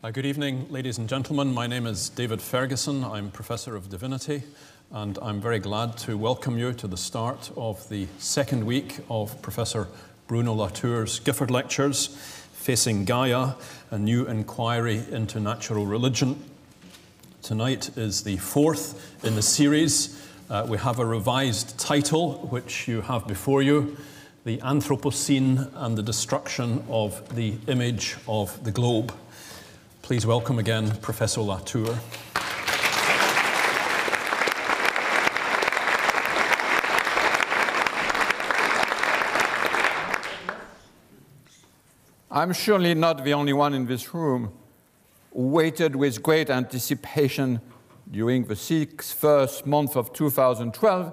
Uh, good evening, ladies and gentlemen. My name is David Ferguson. I'm Professor of Divinity, and I'm very glad to welcome you to the start of the second week of Professor Bruno Latour's Gifford Lectures, Facing Gaia, a new inquiry into natural religion. Tonight is the fourth in the series. Uh, we have a revised title, which you have before you The Anthropocene and the Destruction of the Image of the Globe. Please welcome again Professor Latour. I'm surely not the only one in this room who waited with great anticipation during the six first months of 2012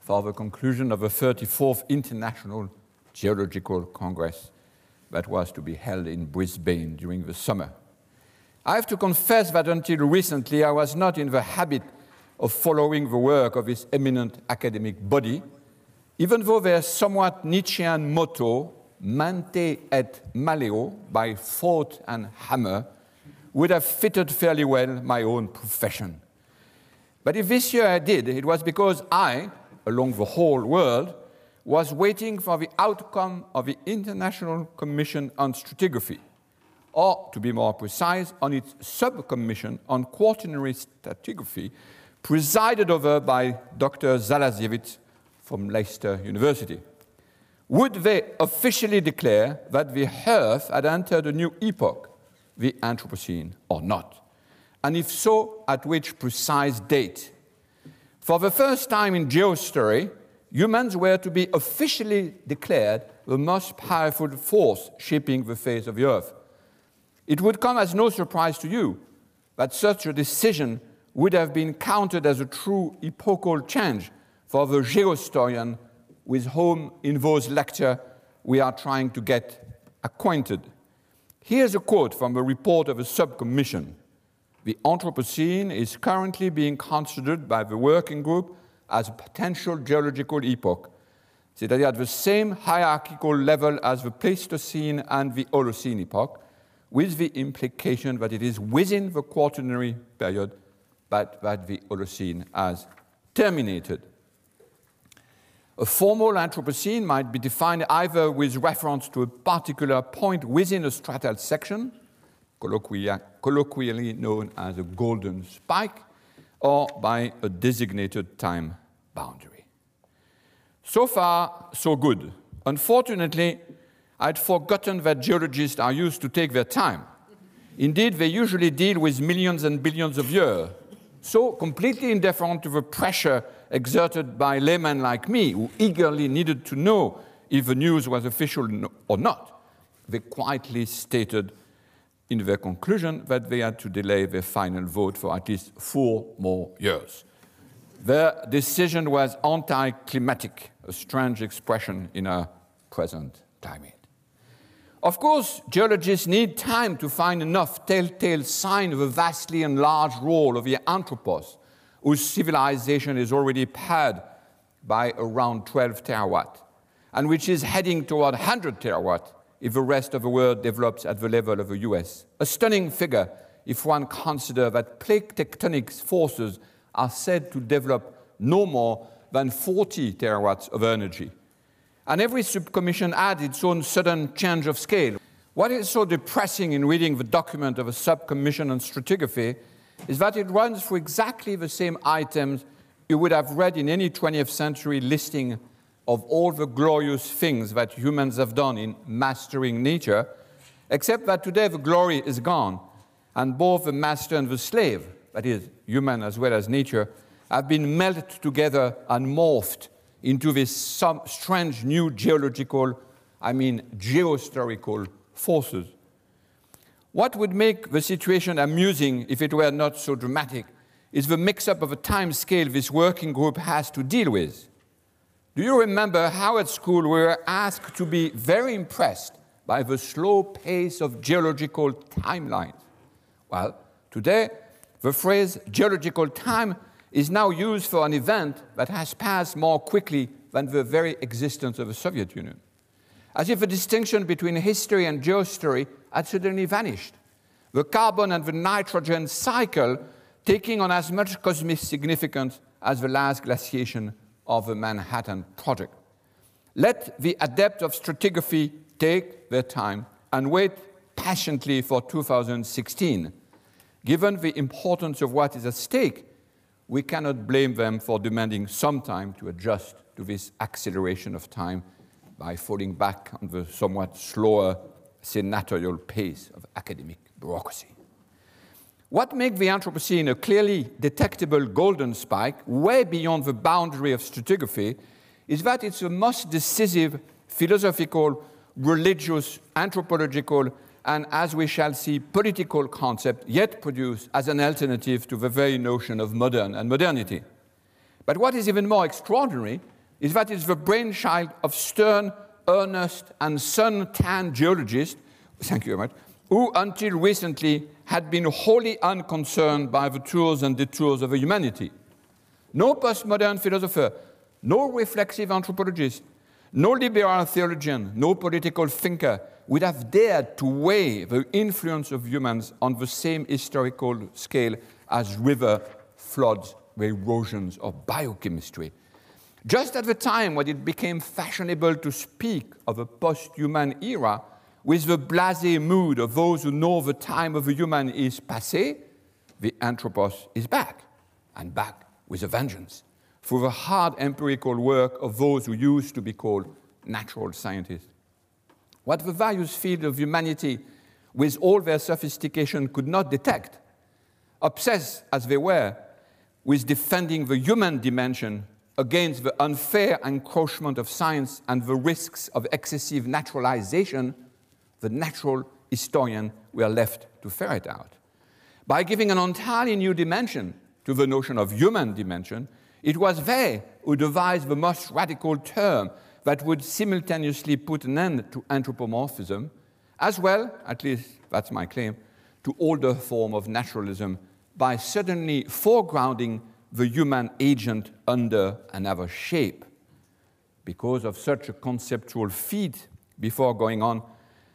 for the conclusion of the 34th International Geological Congress that was to be held in Brisbane during the summer. I have to confess that until recently I was not in the habit of following the work of this eminent academic body, even though their somewhat Nietzschean motto, Mente et malleo, by thought and hammer, would have fitted fairly well my own profession. But if this year I did, it was because I, along the whole world, was waiting for the outcome of the International Commission on Stratigraphy or to be more precise, on its subcommission on quaternary stratigraphy, presided over by Dr. Zalasiewicz from Leicester University. Would they officially declare that the Earth had entered a new epoch, the Anthropocene, or not? And if so, at which precise date? For the first time in geohistory, humans were to be officially declared the most powerful force shaping the face of the Earth. It would come as no surprise to you that such a decision would have been counted as a true epochal change for the geohistorian with whom in those lecture we are trying to get acquainted. Here's a quote from a report of a subcommission. The Anthropocene is currently being considered by the working group as a potential geological epoch, c'est-à-dire at the same hierarchical level as the Pleistocene and the Holocene epoch, with the implication that it is within the quaternary period, but that the Holocene has terminated. A formal Anthropocene might be defined either with reference to a particular point within a stratal section, colloquially known as a golden spike, or by a designated time boundary. So far, so good. Unfortunately, I'd forgotten that geologists are used to take their time. Indeed, they usually deal with millions and billions of years, so completely indifferent to the pressure exerted by laymen like me, who eagerly needed to know if the news was official or not. They quietly stated in their conclusion that they had to delay their final vote for at least four more years. Their decision was anti-climatic, a strange expression in our present climate. Of course, geologists need time to find enough telltale sign of a vastly enlarged role of the anthropos, whose civilization is already paired by around 12 terawatt, and which is heading toward 100 terawatt if the rest of the world develops at the level of the US. A stunning figure if one considers that plate tectonic forces are said to develop no more than 40 terawatts of energy and every subcommission had its own sudden change of scale. What is so depressing in reading the document of a subcommission on stratigraphy is that it runs through exactly the same items you would have read in any 20th century listing of all the glorious things that humans have done in mastering nature, except that today the glory is gone, and both the master and the slave, that is, human as well as nature, have been melted together and morphed into this some strange new geological, I mean geohistorical forces. What would make the situation amusing if it were not so dramatic is the mix-up of a time scale this working group has to deal with. Do you remember how at school we were asked to be very impressed by the slow pace of geological timelines? Well, today, the phrase geological time is now used for an event that has passed more quickly than the very existence of the Soviet Union. As if a distinction between history and geohistory had suddenly vanished. the carbon and the nitrogen cycle taking on as much cosmic significance as the last glaciation of the Manhattan Project. Let the adept of stratigraphy take their time and wait patiently for 2016. Given the importance of what is at stake, we cannot blame them for demanding some time to adjust to this acceleration of time by falling back on the somewhat slower senatorial pace of academic bureaucracy. What makes the Anthropocene a clearly detectable golden spike, way beyond the boundary of stratigraphy, is that it's the most decisive philosophical, religious, anthropological, and as we shall see, political concept yet produced as an alternative to the very notion of modern and modernity. But what is even more extraordinary is that it's the brainchild of stern, earnest, and sun-tanned geologists, thank you very much, who until recently had been wholly unconcerned by the tours and detours of humanity. No postmodern philosopher, no reflexive anthropologist, no liberal theologian, no political thinker would have dared to weigh the influence of humans on the same historical scale as river floods, erosions, or biochemistry. Just at the time when it became fashionable to speak of a post human era, with the blase mood of those who know the time of the human is passé, the anthropos is back, and back with a vengeance, through the hard empirical work of those who used to be called natural scientists. What the various fields of humanity, with all their sophistication, could not detect, obsessed as they were with defending the human dimension against the unfair encroachment of science and the risks of excessive naturalization, the natural historian were left to ferret out. By giving an entirely new dimension to the notion of human dimension, it was they who devised the most radical term that would simultaneously put an end to anthropomorphism, as well, at least that's my claim, to older form of naturalism by suddenly foregrounding the human agent under another shape. Because of such a conceptual feat before going on,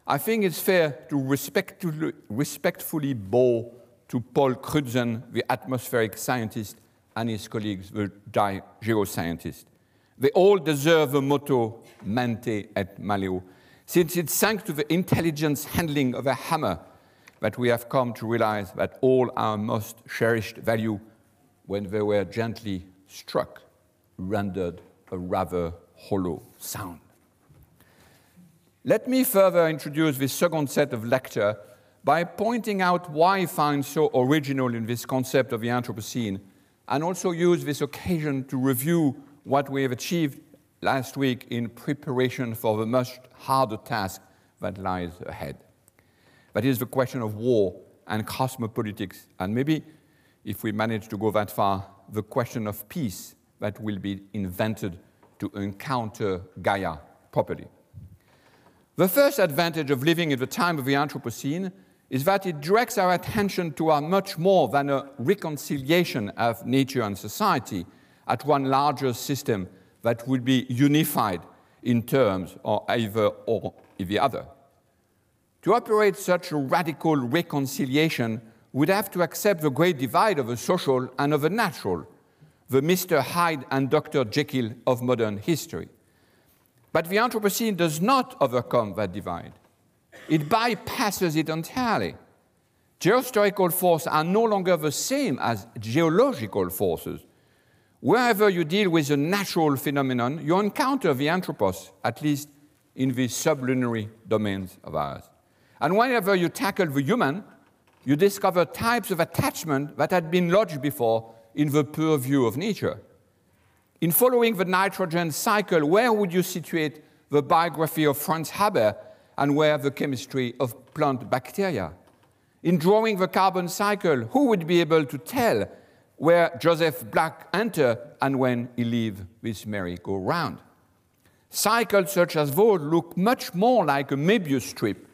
I think it's fair to respectfully, respectfully bow to Paul Crutzen, the atmospheric scientist, and his colleagues, the geoscientists. They all deserve the motto mente et malleo, since it's thanks to the intelligence handling of a hammer that we have come to realize that all our most cherished value when they were gently struck, rendered a rather hollow sound. Let me further introduce this second set of lecture by pointing out why I find so original in this concept of the Anthropocene, and also use this occasion to review what we have achieved last week in preparation for the much harder task that lies ahead. That is the question of war and cosmopolitics, and maybe if we manage to go that far, the question of peace that will be invented to encounter Gaia properly. The first advantage of living in the time of the Anthropocene is that it directs our attention to a much more than a reconciliation of nature and society at one larger system that would be unified in terms or either or the other. To operate such a radical reconciliation would have to accept the great divide of the social and of the natural, the Mr. Hyde and Dr. Jekyll of modern history. But the Anthropocene does not overcome that divide. It bypasses it entirely. Geohistorical forces are no longer the same as geological forces. Wherever you deal with a natural phenomenon, you encounter the anthropos, at least in the sublunary domains of ours. And whenever you tackle the human, you discover types of attachment that had been lodged before in the purview of nature. In following the nitrogen cycle, where would you situate the biography of Franz Haber and where the chemistry of plant bacteria? In drawing the carbon cycle, who would be able to tell where Joseph Black entered and when he leave this merry-go-round? Cycles such as those look much more like a Möbius strip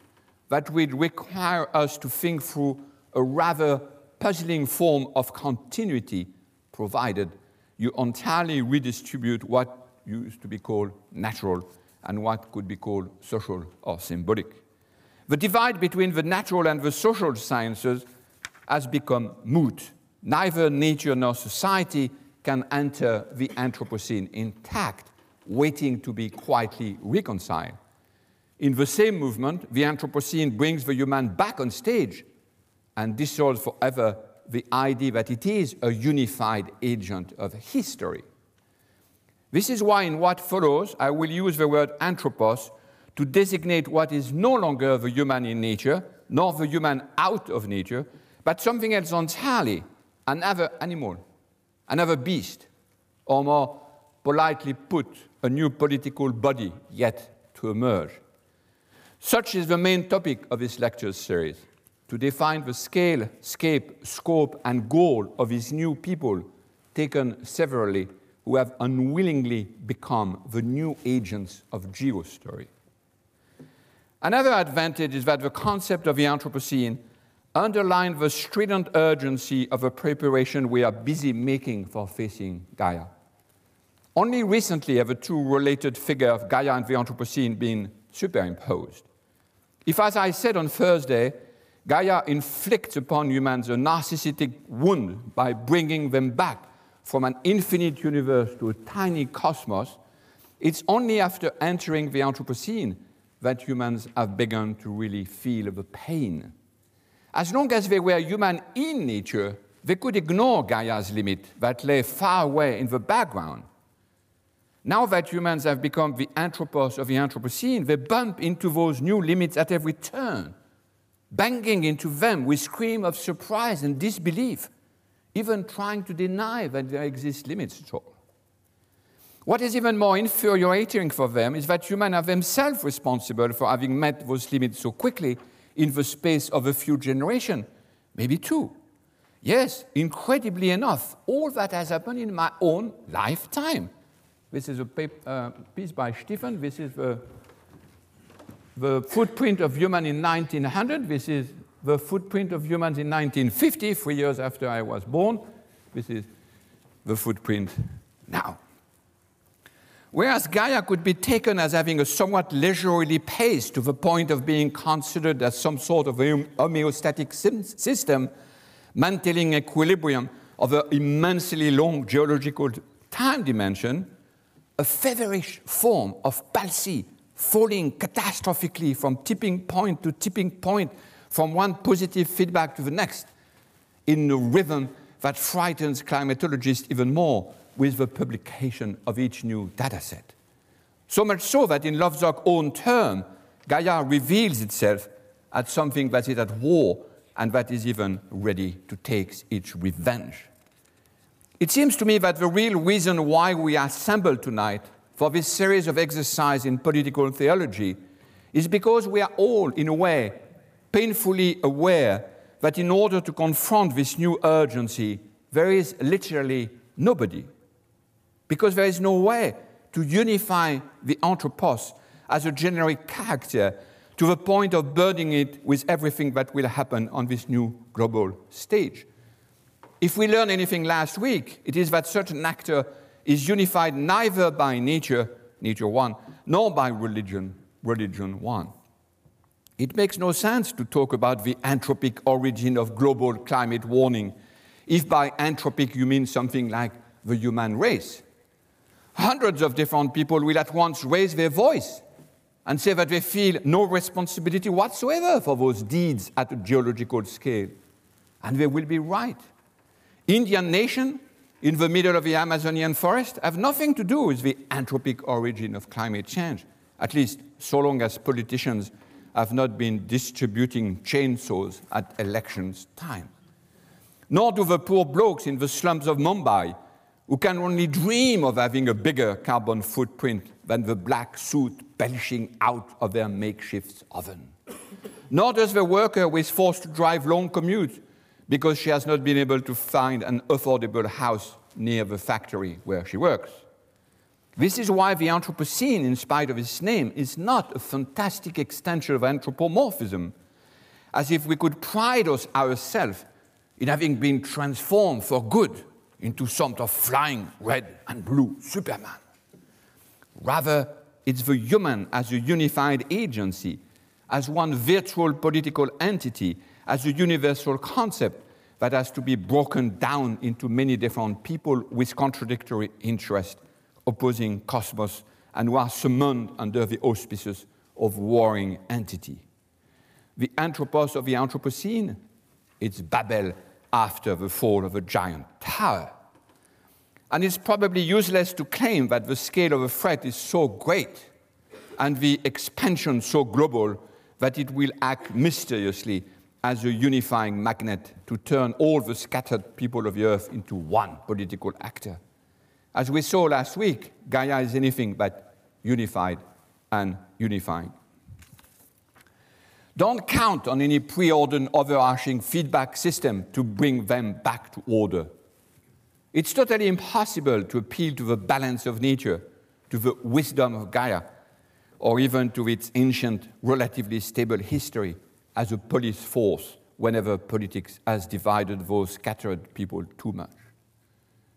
that would require us to think through a rather puzzling form of continuity, provided you entirely redistribute what used to be called natural and what could be called social or symbolic. The divide between the natural and the social sciences has become moot. Neither nature nor society can enter the Anthropocene intact, waiting to be quietly reconciled. In the same movement, the Anthropocene brings the human back on stage and dissolves forever the idea that it is a unified agent of history. This is why, in what follows, I will use the word anthropos to designate what is no longer the human in nature, nor the human out of nature, but something else entirely, another animal, another beast, or more politely put, a new political body yet to emerge. Such is the main topic of this lecture series to define the scale, scape, scope, and goal of these new people taken severally who have unwillingly become the new agents of geostory. Another advantage is that the concept of the Anthropocene underlines the strident urgency of a preparation we are busy making for facing Gaia. Only recently have the two related figures of Gaia and the Anthropocene been superimposed. If, as I said on Thursday, Gaia inflicts upon humans a narcissistic wound by bringing them back from an infinite universe to a tiny cosmos, it's only after entering the Anthropocene that humans have begun to really feel the pain. As long as they were human in nature, they could ignore Gaia's limit that lay far away in the background. Now that humans have become the anthropos of the Anthropocene, they bump into those new limits at every turn banging into them with scream of surprise and disbelief, even trying to deny that there exist limits at all. What is even more infuriating for them is that humans are themselves responsible for having met those limits so quickly in the space of a few generations, maybe two. Yes, incredibly enough, all that has happened in my own lifetime. This is a paper, uh, piece by Stephen. This is the the footprint of human in 1900. This is the footprint of humans in 1950, three years after I was born. This is the footprint now. Whereas Gaia could be taken as having a somewhat leisurely pace to the point of being considered as some sort of homeostatic system, maintaining equilibrium of an immensely long geological time dimension, a feverish form of palsy falling catastrophically from tipping point to tipping point, from one positive feedback to the next, in a rhythm that frightens climatologists even more with the publication of each new dataset. So much so that in Lovelock's own term, Gaia reveals itself as something that is at war and that is even ready to take its revenge. It seems to me that the real reason why we are assembled tonight for this series of exercise in political theology is because we are all, in a way, painfully aware that in order to confront this new urgency, there is literally nobody. Because there is no way to unify the anthropos as a generic character to the point of burdening it with everything that will happen on this new global stage. If we learned anything last week, it is that certain actor is unified neither by nature, nature one, nor by religion, religion one. It makes no sense to talk about the anthropic origin of global climate warming if by anthropic you mean something like the human race. Hundreds of different people will at once raise their voice and say that they feel no responsibility whatsoever for those deeds at a geological scale. And they will be right. Indian nation in the middle of the Amazonian forest have nothing to do with the anthropic origin of climate change, at least so long as politicians have not been distributing chainsaws at elections time. Nor do the poor blokes in the slums of Mumbai who can only dream of having a bigger carbon footprint than the black soot belching out of their makeshift oven. Nor does the worker who is forced to drive long commutes because she has not been able to find an affordable house near the factory where she works. This is why the Anthropocene, in spite of its name, is not a fantastic extension of anthropomorphism, as if we could pride ourselves in having been transformed for good into some sort of flying red and blue Superman. Rather, it's the human as a unified agency, as one virtual political entity, as a universal concept that has to be broken down into many different people with contradictory interests, opposing cosmos, and who are summoned under the auspices of warring entity. The anthropos of the Anthropocene, it's Babel after the fall of a giant tower. And it's probably useless to claim that the scale of the threat is so great and the expansion so global that it will act mysteriously as a unifying magnet to turn all the scattered people of the earth into one political actor. As we saw last week, Gaia is anything but unified and unifying. Don't count on any preordained overarching feedback system to bring them back to order. It's totally impossible to appeal to the balance of nature, to the wisdom of Gaia, or even to its ancient, relatively stable history as a police force whenever politics has divided those scattered people too much.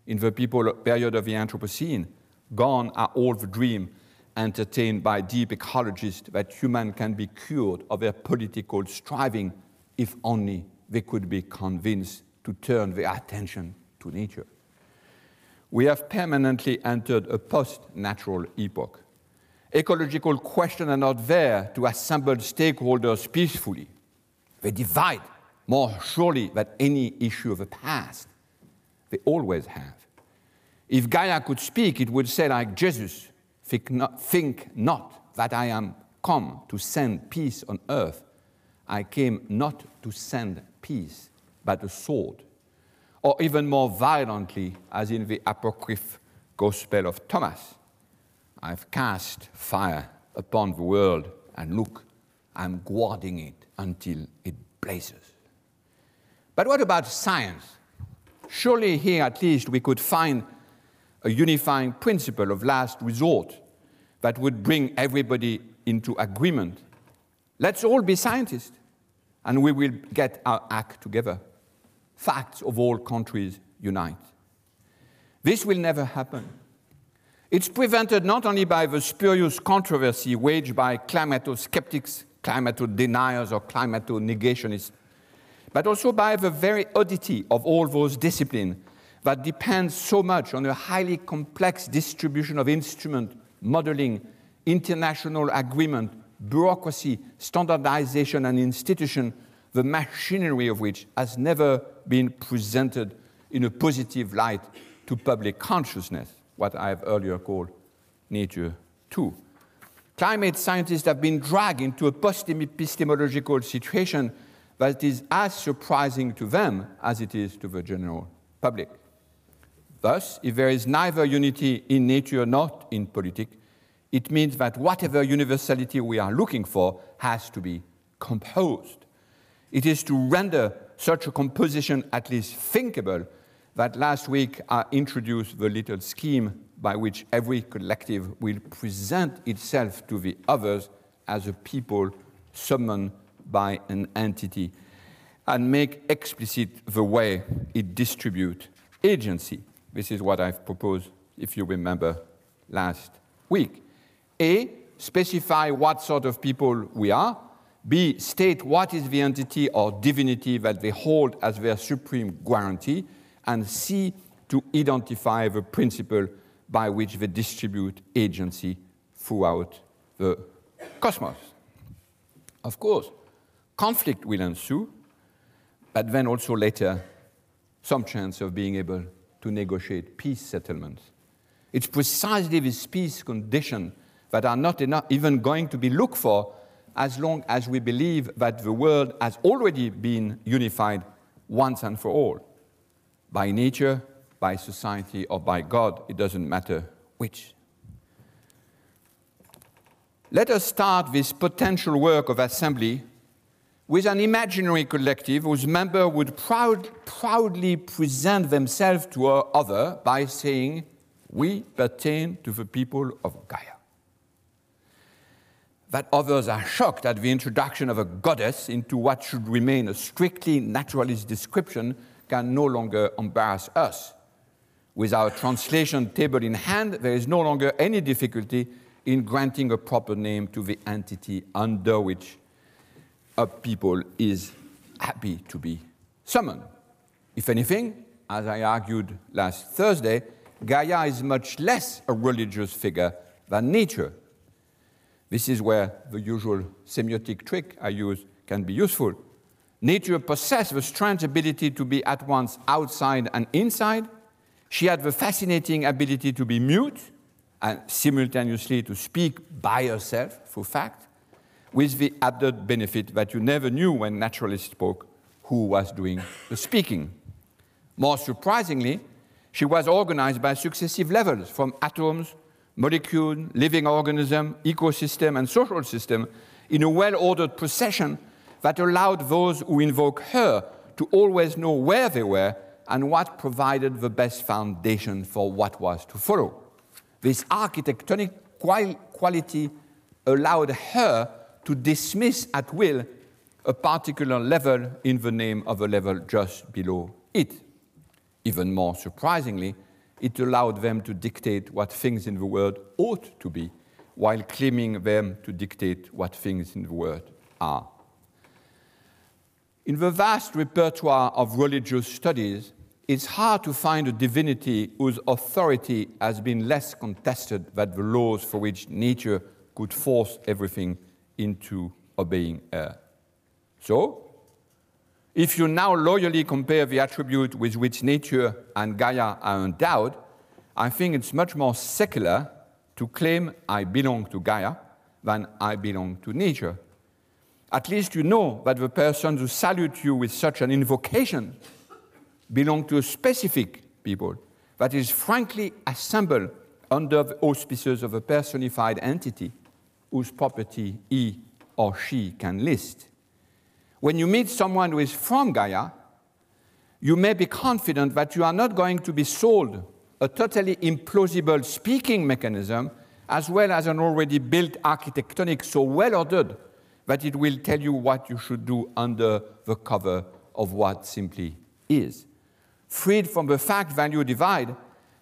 In the people period of the Anthropocene, gone are all the dreams entertained by deep ecologists that human can be cured of their political striving if only they could be convinced to turn their attention to nature. We have permanently entered a post-natural epoch. Ecological questions are not there to assemble stakeholders peacefully. They divide more surely than any issue of the past. They always have. If Gaia could speak, it would say, like Jesus, think not, think not that I am come to send peace on earth. I came not to send peace, but a sword. Or even more violently, as in the apocryph Gospel of Thomas, I've cast fire upon the world, and look, I'm guarding it until it blazes. But what about science? Surely here at least we could find a unifying principle of last resort that would bring everybody into agreement. Let's all be scientists, and we will get our act together. Facts of all countries unite. This will never happen. It's prevented not only by the spurious controversy waged by climato-skeptics, climato-deniers, or climato-negationists, but also by the very oddity of all those disciplines that depend so much on a highly complex distribution of instrument, modeling, international agreement, bureaucracy, standardization, and institution, the machinery of which has never been presented in a positive light to public consciousness, what I have earlier called nature 2. Climate scientists have been dragged into a post epistemological situation that is as surprising to them as it is to the general public. Thus, if there is neither unity in nature nor in politics, it means that whatever universality we are looking for has to be composed. It is to render such a composition at least thinkable that last week I introduced the little scheme by which every collective will present itself to the others as a people summoned by an entity and make explicit the way it distributes agency. This is what I've proposed, if you remember, last week. A, specify what sort of people we are. B, state what is the entity or divinity that they hold as their supreme guarantee. And C, to identify the principle by which they distribute agency throughout the cosmos. Of course, conflict will ensue, but then also later, some chance of being able to negotiate peace settlements. It's precisely this peace condition that are not enough, even going to be looked for as long as we believe that the world has already been unified once and for all. By nature, by society, or by God, it doesn't matter which. Let us start this potential work of assembly with an imaginary collective whose member would proud, proudly present themselves to other by saying, We pertain to the people of Gaia. That others are shocked at the introduction of a goddess into what should remain a strictly naturalist description can no longer embarrass us. With our translation table in hand, there is no longer any difficulty in granting a proper name to the entity under which of people is happy to be summoned. If anything, as I argued last Thursday, Gaia is much less a religious figure than nature. This is where the usual semiotic trick I use can be useful. Nature possessed the strange ability to be at once outside and inside. She had the fascinating ability to be mute and simultaneously to speak by herself, for fact, with the added benefit that you never knew when naturalists spoke who was doing the speaking. More surprisingly, she was organized by successive levels from atoms, molecule, living organism, ecosystem, and social system in a well ordered procession that allowed those who invoke her to always know where they were and what provided the best foundation for what was to follow. This architectonic quality allowed her to dismiss at will a particular level in the name of a level just below it. Even more surprisingly, it allowed them to dictate what things in the world ought to be, while claiming them to dictate what things in the world are. In the vast repertoire of religious studies, it's hard to find a divinity whose authority has been less contested than the laws for which nature could force everything into obeying her. So, if you now loyally compare the attribute with which nature and Gaia are endowed, I think it's much more secular to claim I belong to Gaia than I belong to nature. At least you know that the persons who salute you with such an invocation belong to a specific people that is frankly assembled under the auspices of a personified entity whose property he or she can list. When you meet someone who is from Gaia, you may be confident that you are not going to be sold a totally implausible speaking mechanism as well as an already built architectonic so well ordered that it will tell you what you should do under the cover of what simply is freed from the fact value divide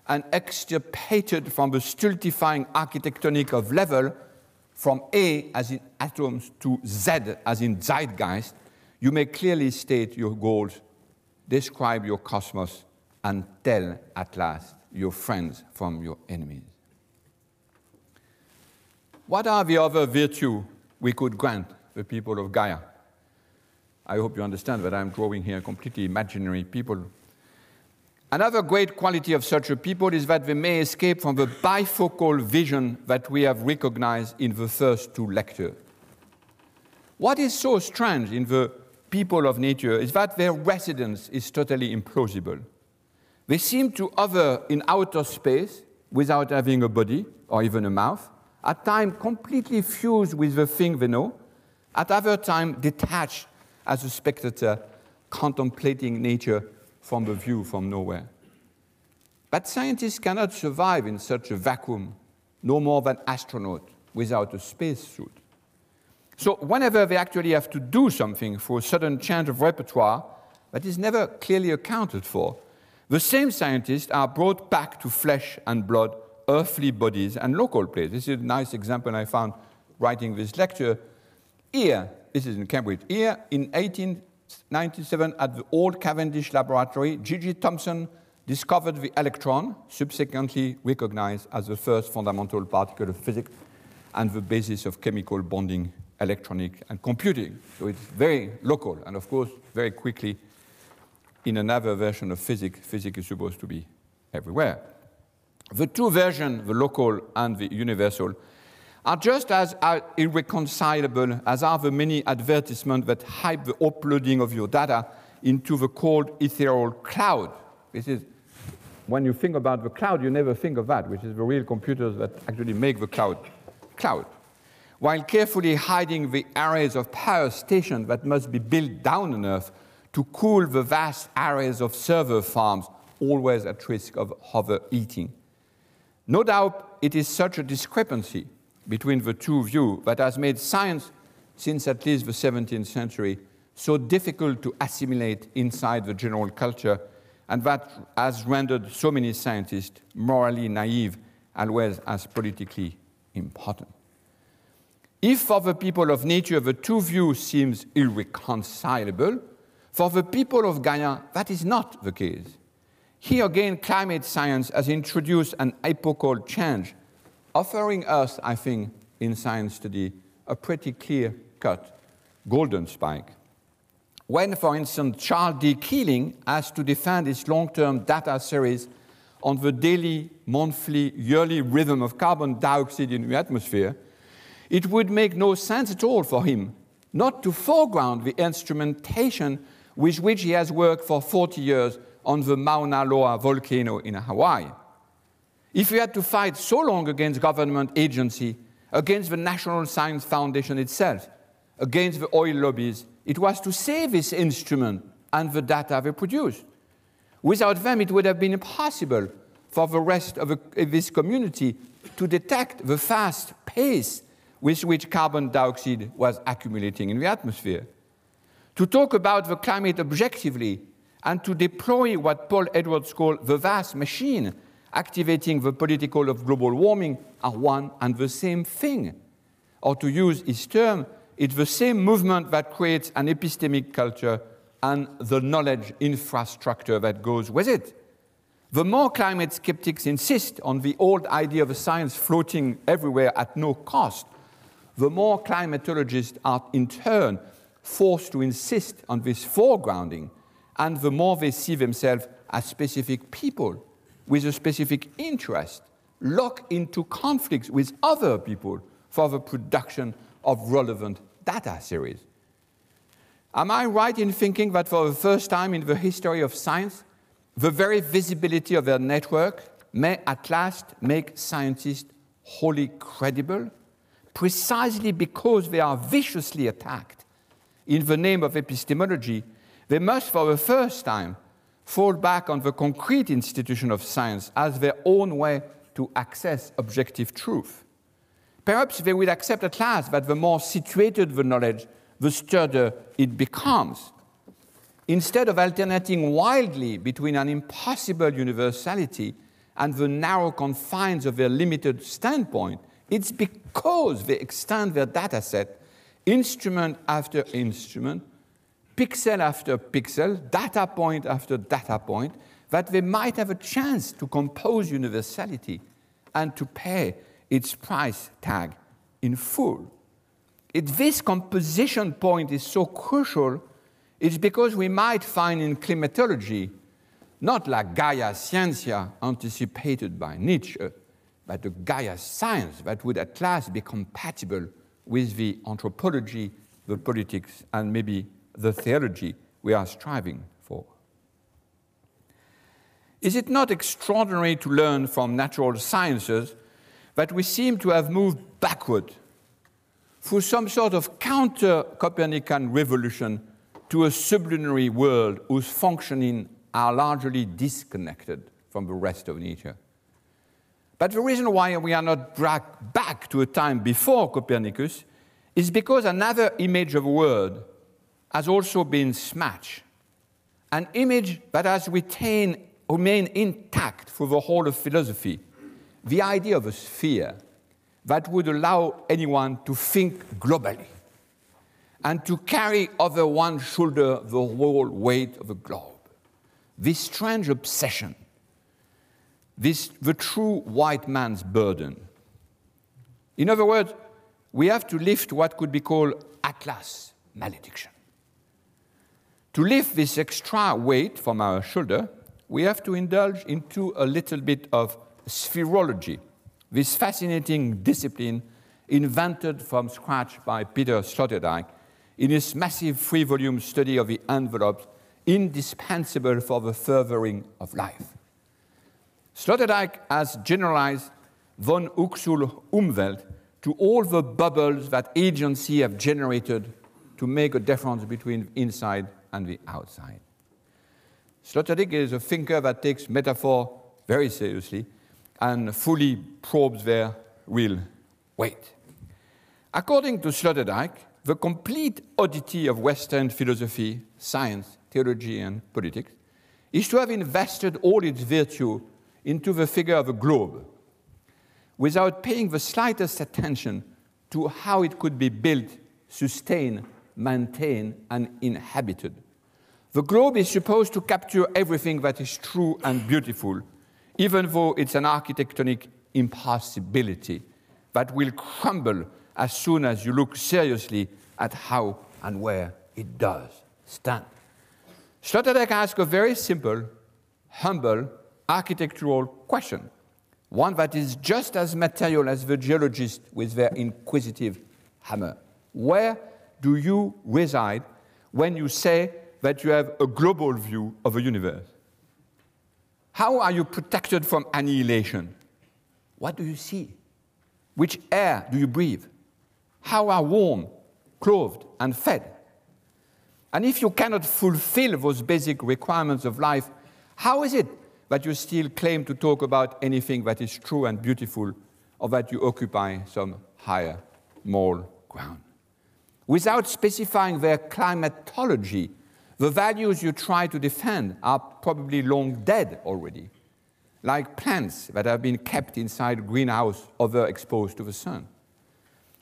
and extirpated from the stultifying architectonic of level from A as in atoms to Z as in zeitgeist, you may clearly state your goals, describe your cosmos, and tell at last your friends from your enemies. What are the other virtues we could grant the people of Gaia? I hope you understand that I'm drawing here completely imaginary people Another great quality of such a people is that they may escape from the bifocal vision that we have recognized in the first two lectures. What is so strange in the people of nature is that their residence is totally implausible. They seem to hover in outer space without having a body or even a mouth, at times completely fused with the thing they know, at other times detached as a spectator contemplating nature from the view from nowhere. But scientists cannot survive in such a vacuum, no more than astronauts without a spacesuit. So, whenever they actually have to do something for a sudden change of repertoire that is never clearly accounted for, the same scientists are brought back to flesh and blood, earthly bodies, and local places. This is a nice example I found writing this lecture. Here, this is in Cambridge, here in 18 1997 at the old Cavendish laboratory, J.J. Thomson discovered the electron, subsequently recognized as the first fundamental particle of physics and the basis of chemical bonding, electronic, and computing. So it's very local, and of course, very quickly, in another version of physics, physics is supposed to be everywhere. The two versions, the local and the universal, are just as uh, irreconcilable as are the many advertisements that hype the uploading of your data into the cold ethereal cloud. This is when you think about the cloud, you never think of that, which is the real computers that actually make the cloud cloud. While carefully hiding the arrays of power stations that must be built down on Earth to cool the vast arrays of server farms, always at risk of overheating. No doubt it is such a discrepancy between the two views that has made science, since at least the 17th century, so difficult to assimilate inside the general culture, and that has rendered so many scientists morally naive as well as politically important. If for the people of nature the two views seems irreconcilable, for the people of Gaia that is not the case. Here again, climate science has introduced an epochal change, offering us, I think, in science study, a pretty clear cut golden spike. When, for instance, Charles D. Keeling has to defend his long term data series on the daily, monthly, yearly rhythm of carbon dioxide in the atmosphere, it would make no sense at all for him not to foreground the instrumentation with which he has worked for 40 years on the Mauna Loa volcano in Hawaii. If we had to fight so long against government agency, against the National Science Foundation itself, against the oil lobbies, it was to save this instrument and the data they produced. Without them, it would have been impossible for the rest of this community to detect the fast pace with which carbon dioxide was accumulating in the atmosphere. To talk about the climate objectively and to deploy what Paul Edwards called the vast machine activating the political of global warming are one and the same thing. Or to use his term, it's the same movement that creates an epistemic culture and the knowledge infrastructure that goes with it. The more climate skeptics insist on the old idea of science floating everywhere at no cost, the more climatologists are in turn forced to insist on this foregrounding, and the more they see themselves as specific people with a specific interest, locked into conflicts with other people for the production of relevant data series. Am I right in thinking that for the first time in the history of science, the very visibility of their network may at last make scientists wholly credible, precisely because they are viciously attacked in the name of epistemology, they must, for the first time, fall back on the concrete institution of science as their own way to access objective truth. Perhaps they will accept at last that the more situated the knowledge, the sturdier it becomes. Instead of alternating wildly between an impossible universality and the narrow confines of their limited standpoint, it's because they extend their data set, instrument after instrument, pixel after pixel, data point after data point, that they might have a chance to compose universality and to pay its price tag in full. If this composition point is so crucial, it's because we might find in climatology, not like Gaya Scientia anticipated by Nietzsche, but a Gaia science that would at last be compatible with the anthropology, the politics, and maybe the theology we are striving for. Is it not extraordinary to learn from natural sciences that we seem to have moved backward through some sort of counter Copernican revolution to a sublunary world whose functioning are largely disconnected from the rest of nature. But the reason why we are not dragged back to a time before Copernicus is because another image of a world has also been smashed. An image that has retained, remained intact through the whole of philosophy. The idea of a sphere that would allow anyone to think globally and to carry over one shoulder the whole weight of the globe. This strange obsession, this the true white man's burden. In other words, we have to lift what could be called Atlas malediction. To lift this extra weight from our shoulder, we have to indulge into a little bit of spherology this fascinating discipline invented from scratch by Peter Sloterdijk in his massive three volume study of the envelopes indispensable for the furthering of life. Sloterdijk has generalized von Uexküll Umwelt to all the bubbles that agency have generated to make a difference between inside the outside. Sloterdijk is a thinker that takes metaphor very seriously and fully probes their real weight. According to Sloterdijk, the complete oddity of Western philosophy, science, theology, and politics is to have invested all its virtue into the figure of a globe without paying the slightest attention to how it could be built, sustained, maintained, and inhabited. The globe is supposed to capture everything that is true and beautiful, even though it's an architectonic impossibility that will crumble as soon as you look seriously at how and where it does stand. Sloterdijk asks a very simple, humble, architectural question, one that is just as material as the geologist with their inquisitive hammer. Where do you reside when you say that you have a global view of the universe? How are you protected from annihilation? What do you see? Which air do you breathe? How are warm, clothed, and fed? And if you cannot fulfill those basic requirements of life, how is it that you still claim to talk about anything that is true and beautiful or that you occupy some higher moral ground? Without specifying their climatology, the values you try to defend are probably long dead already, like plants that have been kept inside a greenhouse overexposed to the sun.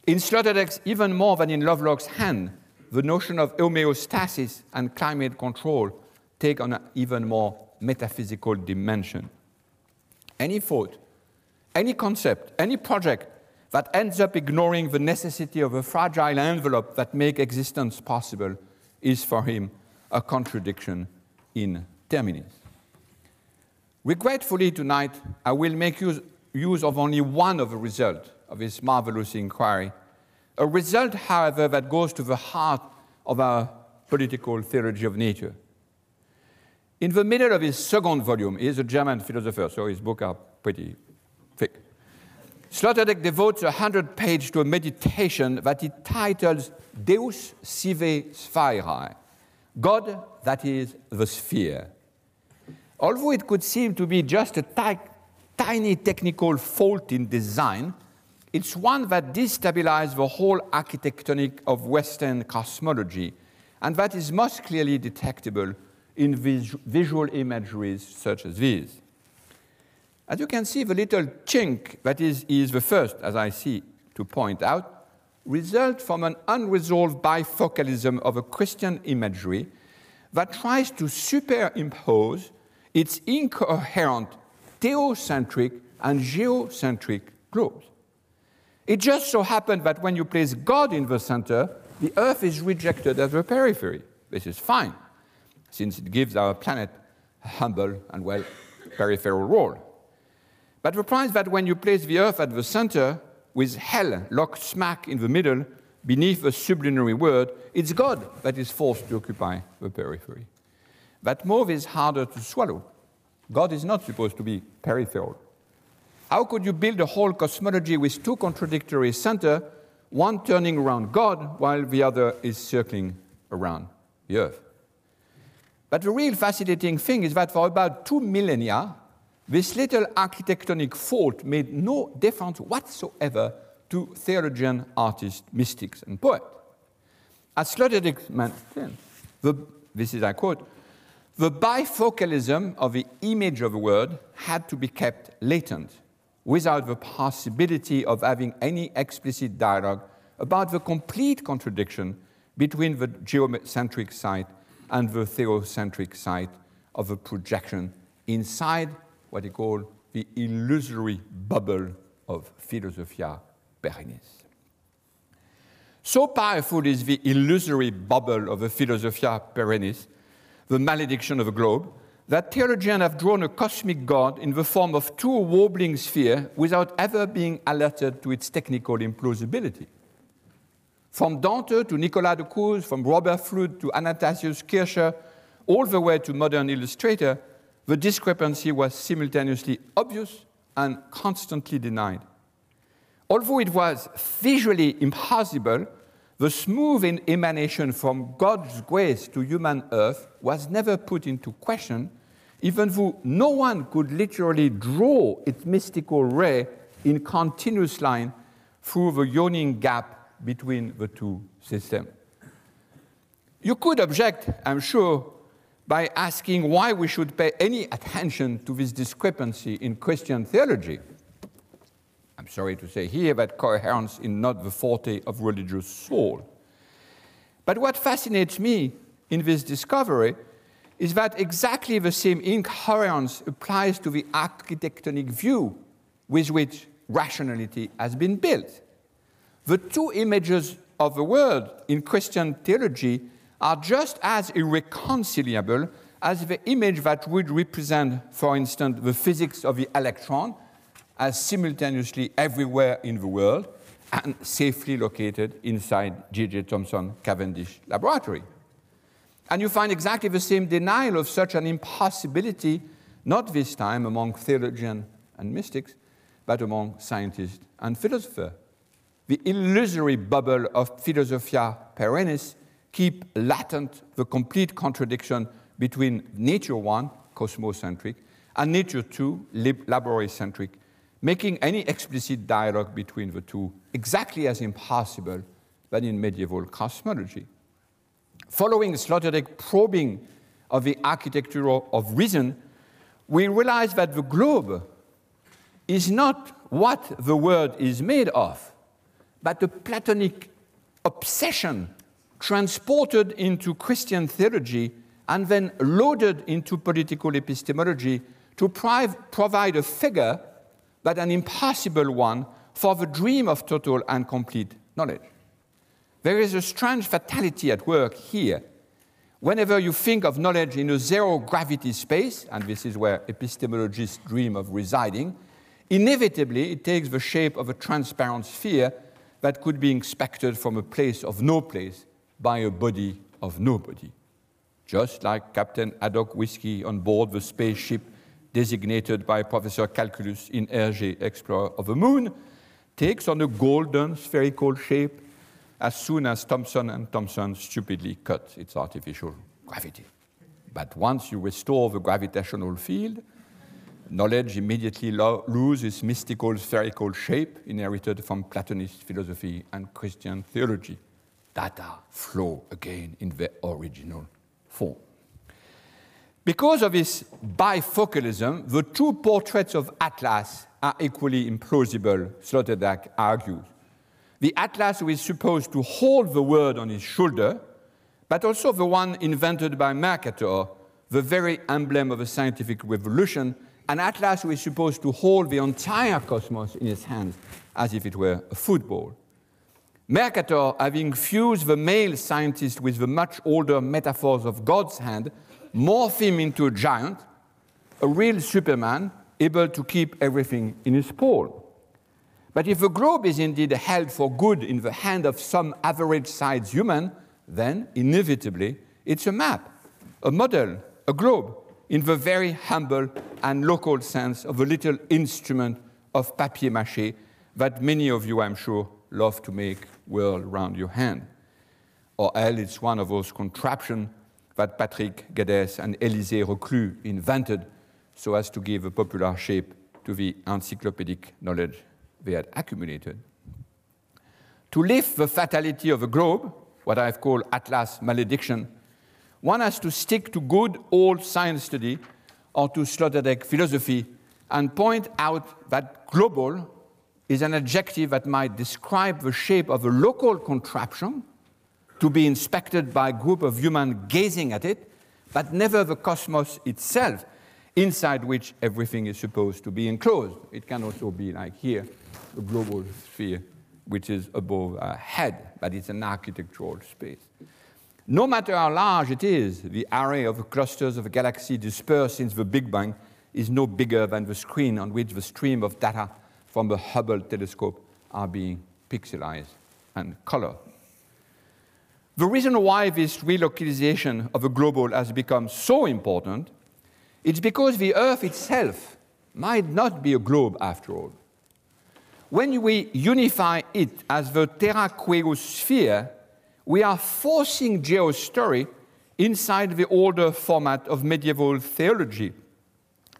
In Sloterdijk's, even more than in Lovelock's hand, the notion of homeostasis and climate control take on an even more metaphysical dimension. Any thought, any concept, any project that ends up ignoring the necessity of a fragile envelope that make existence possible is for him a contradiction in terminis. Regretfully tonight, I will make use, use of only one of the results of this marvelous inquiry, a result, however, that goes to the heart of our political theology of nature. In the middle of his second volume, he is a German philosopher, so his books are pretty thick. Sloterdijk devotes a hundred pages to a meditation that he titles Deus sive sphaerae, God that is the sphere. Although it could seem to be just a tiny technical fault in design, it's one that destabilizes the whole architectonic of Western cosmology, and that is most clearly detectable in vis visual imageries such as these. As you can see, the little chink that is, is the first, as I see, to point out, result from an unresolved bifocalism of a Christian imagery that tries to superimpose its incoherent theocentric and geocentric globes. It just so happened that when you place God in the center, the Earth is rejected as a periphery. This is fine since it gives our planet a humble and well peripheral role. But the point is that when you place the Earth at the center, with hell locked smack in the middle, beneath a sublunary world, it's God that is forced to occupy the periphery. That move is harder to swallow. God is not supposed to be peripheral. How could you build a whole cosmology with two contradictory centers, one turning around God while the other is circling around the Earth? But the real fascinating thing is that for about two millennia, this little architectonic fault made no difference whatsoever to theologian, artists, mystics, and poets. As Sloterdijk the, this is I quote, the bifocalism of the image of the word had to be kept latent without the possibility of having any explicit dialogue about the complete contradiction between the geocentric site and the theocentric side of a projection inside what he called the illusory bubble of Philosophia Perennis. So powerful is the illusory bubble of the Philosophia Perennis, the malediction of a globe, that theologians have drawn a cosmic God in the form of two wobbling spheres without ever being alerted to its technical implausibility. From Dante to Nicolas de Cues, from Robert Fludd to Athanasius Kircher, all the way to modern illustrator, the discrepancy was simultaneously obvious and constantly denied. Although it was visually impossible, the smooth emanation from God's grace to human earth was never put into question, even though no one could literally draw its mystical ray in continuous line through the yawning gap between the two systems. You could object, I'm sure, by asking why we should pay any attention to this discrepancy in Christian theology. I'm sorry to say here that coherence is not the forte of religious soul. But what fascinates me in this discovery is that exactly the same incoherence applies to the architectonic view with which rationality has been built. The two images of the world in Christian theology are just as irreconcilable as the image that would represent, for instance, the physics of the electron as simultaneously everywhere in the world and safely located inside J.J. Thomson Cavendish Laboratory. And you find exactly the same denial of such an impossibility, not this time among theologians and mystics, but among scientists and philosophers. The illusory bubble of philosophia perennis keep latent the complete contradiction between nature one, cosmocentric, and nature two, laboratory centric, making any explicit dialogue between the two exactly as impossible than in medieval cosmology. Following Sloterdijk probing of the architecture of reason, we realize that the globe is not what the world is made of, but a Platonic obsession transported into Christian theology and then loaded into political epistemology to provide a figure but an impossible one for the dream of total and complete knowledge. There is a strange fatality at work here. Whenever you think of knowledge in a zero gravity space, and this is where epistemologists dream of residing, inevitably it takes the shape of a transparent sphere that could be inspected from a place of no place by a body of nobody. Just like Captain Haddock Whiskey on board the spaceship designated by Professor Calculus in Hergé, Explorer of the Moon, takes on a golden spherical shape as soon as Thomson and Thomson stupidly cut its artificial gravity. But once you restore the gravitational field, knowledge immediately lo- loses mystical spherical shape inherited from Platonist philosophy and Christian theology. Data flow again in the original form. Because of this bifocalism, the two portraits of Atlas are equally implausible, Sloterdijk argues. The Atlas who is supposed to hold the world on his shoulder, but also the one invented by Mercator, the very emblem of a scientific revolution, an Atlas who is supposed to hold the entire cosmos in his hands as if it were a football. Mercator, having fused the male scientist with the much older metaphors of God's hand, morph him into a giant, a real Superman, able to keep everything in his paw. But if the globe is indeed held for good in the hand of some average sized human, then inevitably it's a map, a model, a globe, in the very humble and local sense of a little instrument of papier mache that many of you, I'm sure, love to make whirl around your hand. Or else it's one of those contraptions that Patrick Geddes and Élisée Reclus invented so as to give a popular shape to the encyclopedic knowledge they had accumulated. To lift the fatality of a globe, what I've called Atlas malediction, one has to stick to good old science study or to Sloterdijk philosophy and point out that global is an adjective that might describe the shape of a local contraption to be inspected by a group of humans gazing at it, but never the cosmos itself, inside which everything is supposed to be enclosed. It can also be like here, a global sphere, which is above our head, but it's an architectural space. No matter how large it is, the array of clusters of a galaxy dispersed since the Big Bang is no bigger than the screen on which the stream of data from the Hubble telescope are being pixelized and colored. The reason why this relocalization of the global has become so important is because the Earth itself might not be a globe after all. When we unify it as the terra sphere, we are forcing geostory inside the older format of medieval theology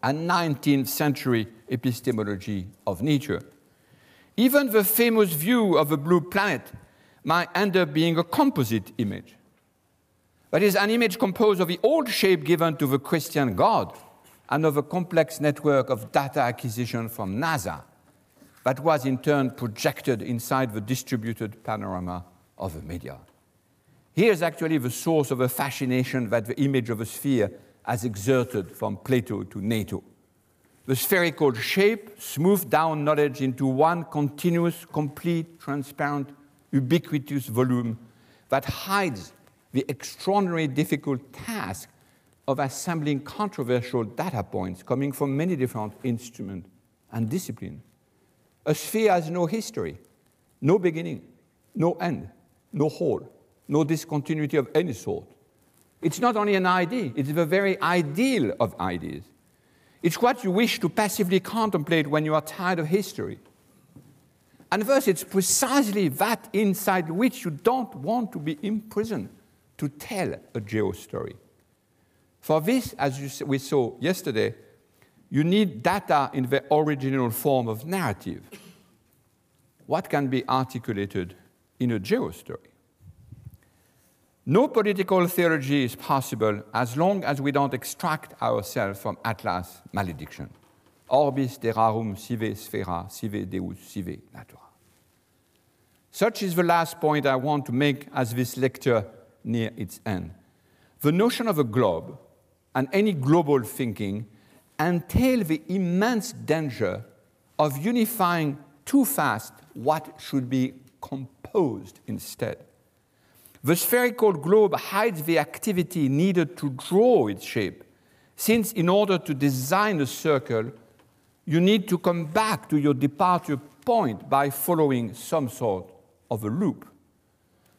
and 19th century epistemology of nature. Even the famous view of a blue planet might end up being a composite image. That is, an image composed of the old shape given to the Christian God and of a complex network of data acquisition from NASA. that was in turn projected inside the distributed panorama of the media. Here's actually the source of a fascination that the image of a sphere has exerted from Plato to NATO. The spherical shape smoothed down knowledge into one continuous, complete, transparent, ubiquitous volume that hides the extraordinarily difficult task of assembling controversial data points coming from many different instruments and disciplines. A sphere has no history, no beginning, no end, no whole, no discontinuity of any sort. It's not only an idea, it's the very ideal of ideas. It's what you wish to passively contemplate when you are tired of history. And thus, it's precisely that inside which you don't want to be imprisoned to tell a geo story. For this, as we saw yesterday, you need data in the original form of narrative. What can be articulated in a geo story? No political theology is possible as long as we don't extract ourselves from Atlas' malediction. Orbis terrarum sive sphera, sive deus, sive natura. Such is the last point I want to make as this lecture near its end. The notion of a globe and any global thinking entail the immense danger of unifying too fast what should be composed instead. The spherical globe hides the activity needed to draw its shape, since in order to design a circle, you need to come back to your departure point by following some sort of a loop.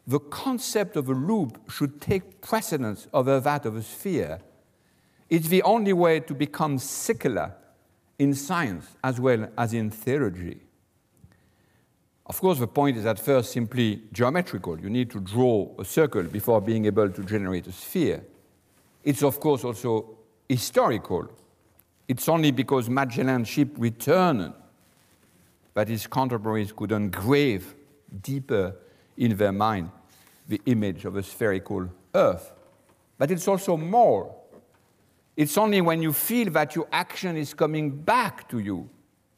The concept of a loop should take precedence over that of a sphere. It's the only way to become secular in science as well as in theology. Of course, the point is at first simply geometrical. You need to draw a circle before being able to generate a sphere. It's, of course, also historical. It's only because Magellan's ship returned that his contemporaries could engrave deeper in their mind the image of a spherical Earth. But it's also more. It's only when you feel that your action is coming back to you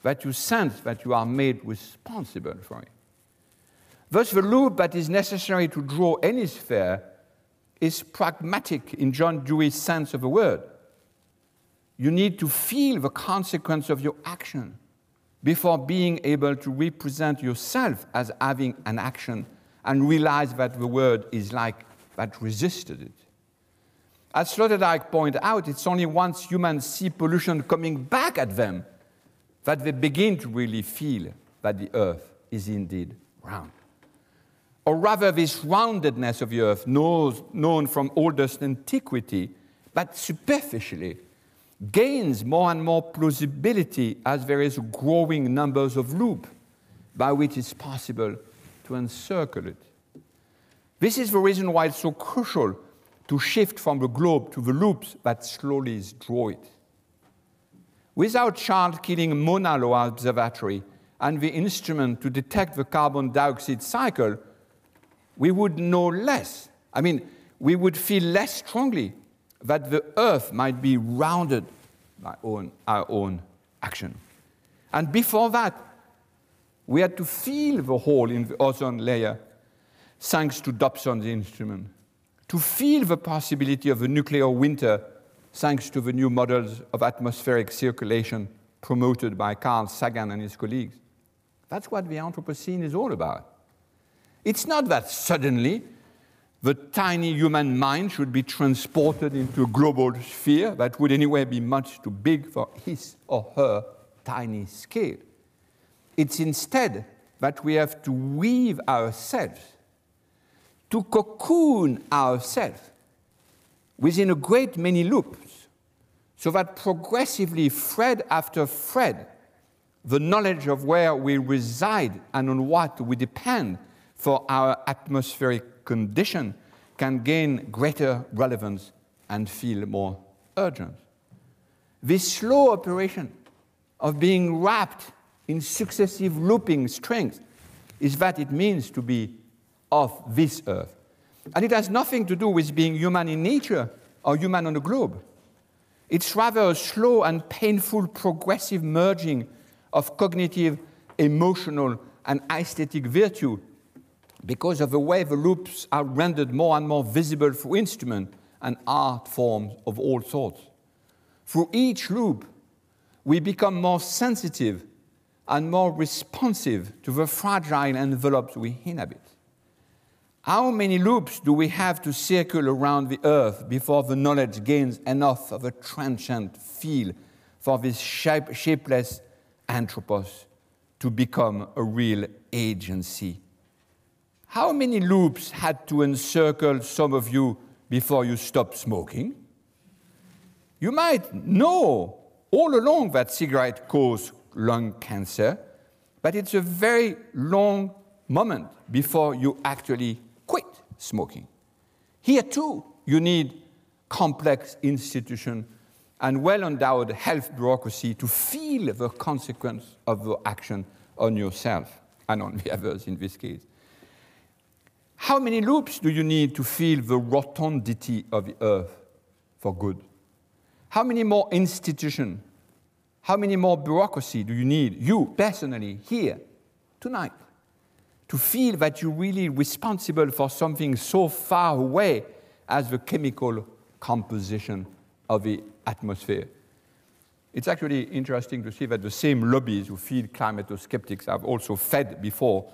that you sense that you are made responsible for it. Thus, the loop that is necessary to draw any sphere is pragmatic in John Dewey's sense of the word. You need to feel the consequence of your action before being able to represent yourself as having an action and realize that the word is like that resisted it. As Sloterdijk pointed out, it's only once humans see pollution coming back at them that they begin to really feel that the earth is indeed round. Or rather, this roundedness of the earth, knows, known from oldest antiquity, but superficially, gains more and more plausibility as there is growing numbers of loops by which it's possible to encircle it. This is the reason why it's so crucial to shift from the globe to the loops that slowly draw it. Without Charles Keeling Mauna Loa Observatory and the instrument to detect the carbon dioxide cycle, we would know less. I mean, we would feel less strongly that the Earth might be rounded by own, our own action. And before that, we had to feel the hole in the ozone layer thanks to Dobson's instrument, to feel the possibility of a nuclear winter thanks to the new models of atmospheric circulation promoted by Carl Sagan and his colleagues. That's what the Anthropocene is all about. It's not that suddenly the tiny human mind should be transported into a global sphere that would anyway be much too big for his or her tiny scale. It's instead that we have to weave ourselves, to cocoon ourselves within a great many loops, so that progressively, thread after thread, the knowledge of where we reside and on what we depend for our atmospheric condition can gain greater relevance and feel more urgent. This slow operation of being wrapped in successive looping strings is what it means to be of this earth. And it has nothing to do with being human in nature or human on the globe. It's rather a slow and painful progressive merging of cognitive emotional and aesthetic virtue because of the way the loops are rendered more and more visible through instrument and art forms of all sorts. Through each loop, we become more sensitive and more responsive to the fragile envelopes we inhabit. How many loops do we have to circle around the earth before the knowledge gains enough of a transient feel for this shape, shapeless anthropos to become a real agency? How many loops had to encircle some of you before you stopped smoking? You might know all along that cigarette cause lung cancer, but it's a very long moment before you actually smoking. Here too, you need complex institution and well-endowed health bureaucracy to feel the consequence of the action on yourself and on the others in this case. How many loops do you need to feel the rotundity of the earth for good? How many more institutions how many more bureaucracy do you need, you personally, here, tonight, to feel that you're really responsible for something so far away as the chemical composition of the atmosphere? It's actually interesting to see that the same lobbies who feed climato-skeptics have also fed before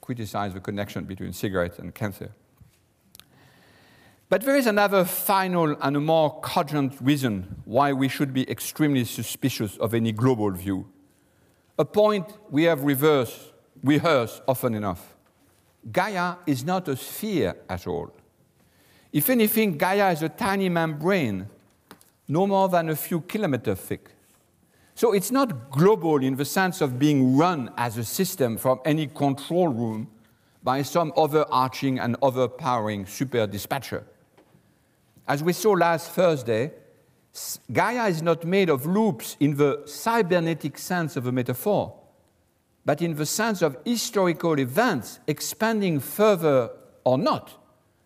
criticized the connection between cigarettes and cancer. But there is another final and a more cogent reason why we should be extremely suspicious of any global view. A point we have reversed, rehearsed often enough. Gaia is not a sphere at all. If anything, Gaia is a tiny membrane, no more than a few kilometers thick. So it's not global in the sense of being run as a system from any control room by some overarching and overpowering super dispatcher. As we saw last Thursday, Gaia is not made of loops in the cybernetic sense of a metaphor, but in the sense of historical events expanding further or not,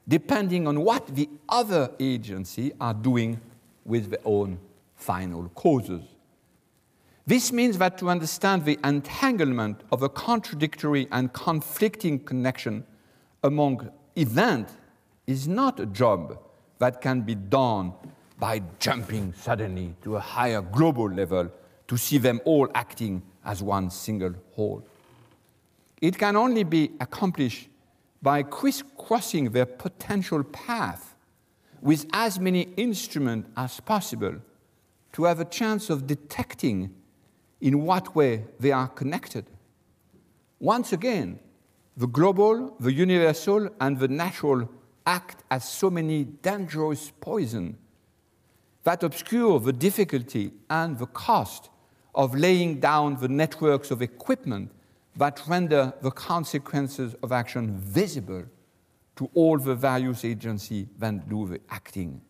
depending on what the other agency are doing with their own final causes. This means that to understand the entanglement of a contradictory and conflicting connection among events is not a job that can be done by jumping suddenly to a higher global level to see them all acting as one single whole. It can only be accomplished by crisscrossing their potential path with as many instruments as possible to have a chance of detecting in what way they are connected. Once again, the global, the universal, and the natural act as so many dangerous poison that obscure the difficulty and the cost of laying down the networks of equipment that render the consequences of action visible to all the various agencies that do the acting.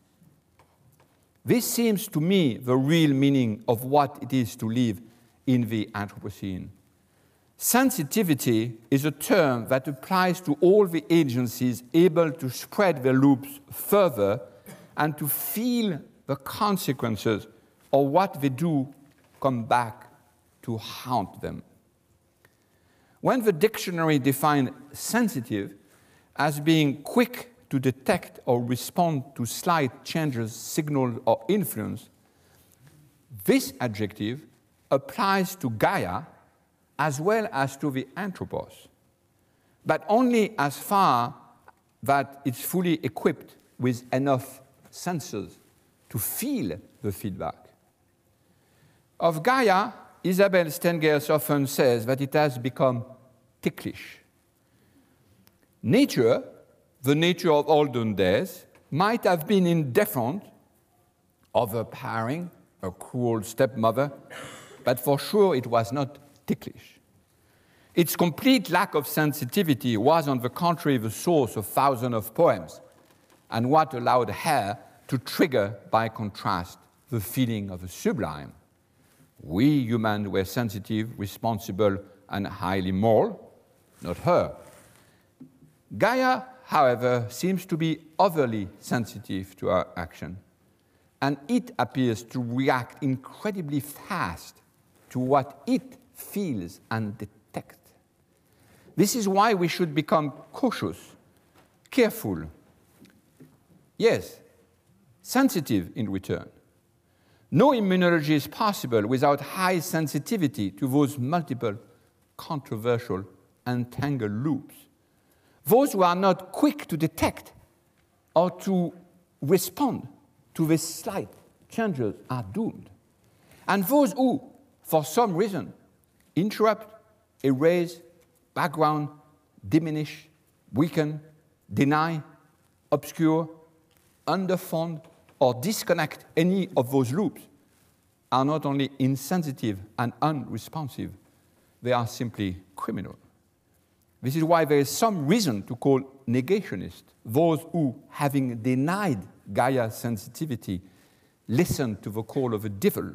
This seems to me the real meaning of what it is to live in the Anthropocene. Sensitivity is a term that applies to all the agencies able to spread their loops further and to feel the consequences of what they do come back to haunt them. When the dictionary defined sensitive as being quick to detect or respond to slight changes, signal, or influence, this adjective applies to Gaia as well as to the anthropos, but only as far that it's fully equipped with enough senses to feel the feedback. Of Gaia, Isabelle Stengers often says that it has become ticklish. Nature, the nature of olden days, might have been indifferent, overpowering, a cruel stepmother, but for sure it was not ticklish. Its complete lack of sensitivity was, on the contrary, the source of thousands of poems, and what allowed her to trigger, by contrast, the feeling of the sublime. We humans were sensitive, responsible, and highly moral, not her. Gaia, however, seems to be overly sensitive to our action, and it appears to react incredibly fast to what it feels, and detects. This is why we should become cautious, careful, yes, sensitive in return. No immunology is possible without high sensitivity to those multiple, controversial, entangled loops. Those who are not quick to detect or to respond to these slight changes are doomed. And those who, for some reason, interrupt, erase, background, diminish, weaken, deny, obscure, underfund, or disconnect any of those loops are not only insensitive and unresponsive, they are simply criminal. This is why there is some reason to call negationists those who, having denied Gaia sensitivity, listen to the call of a devil,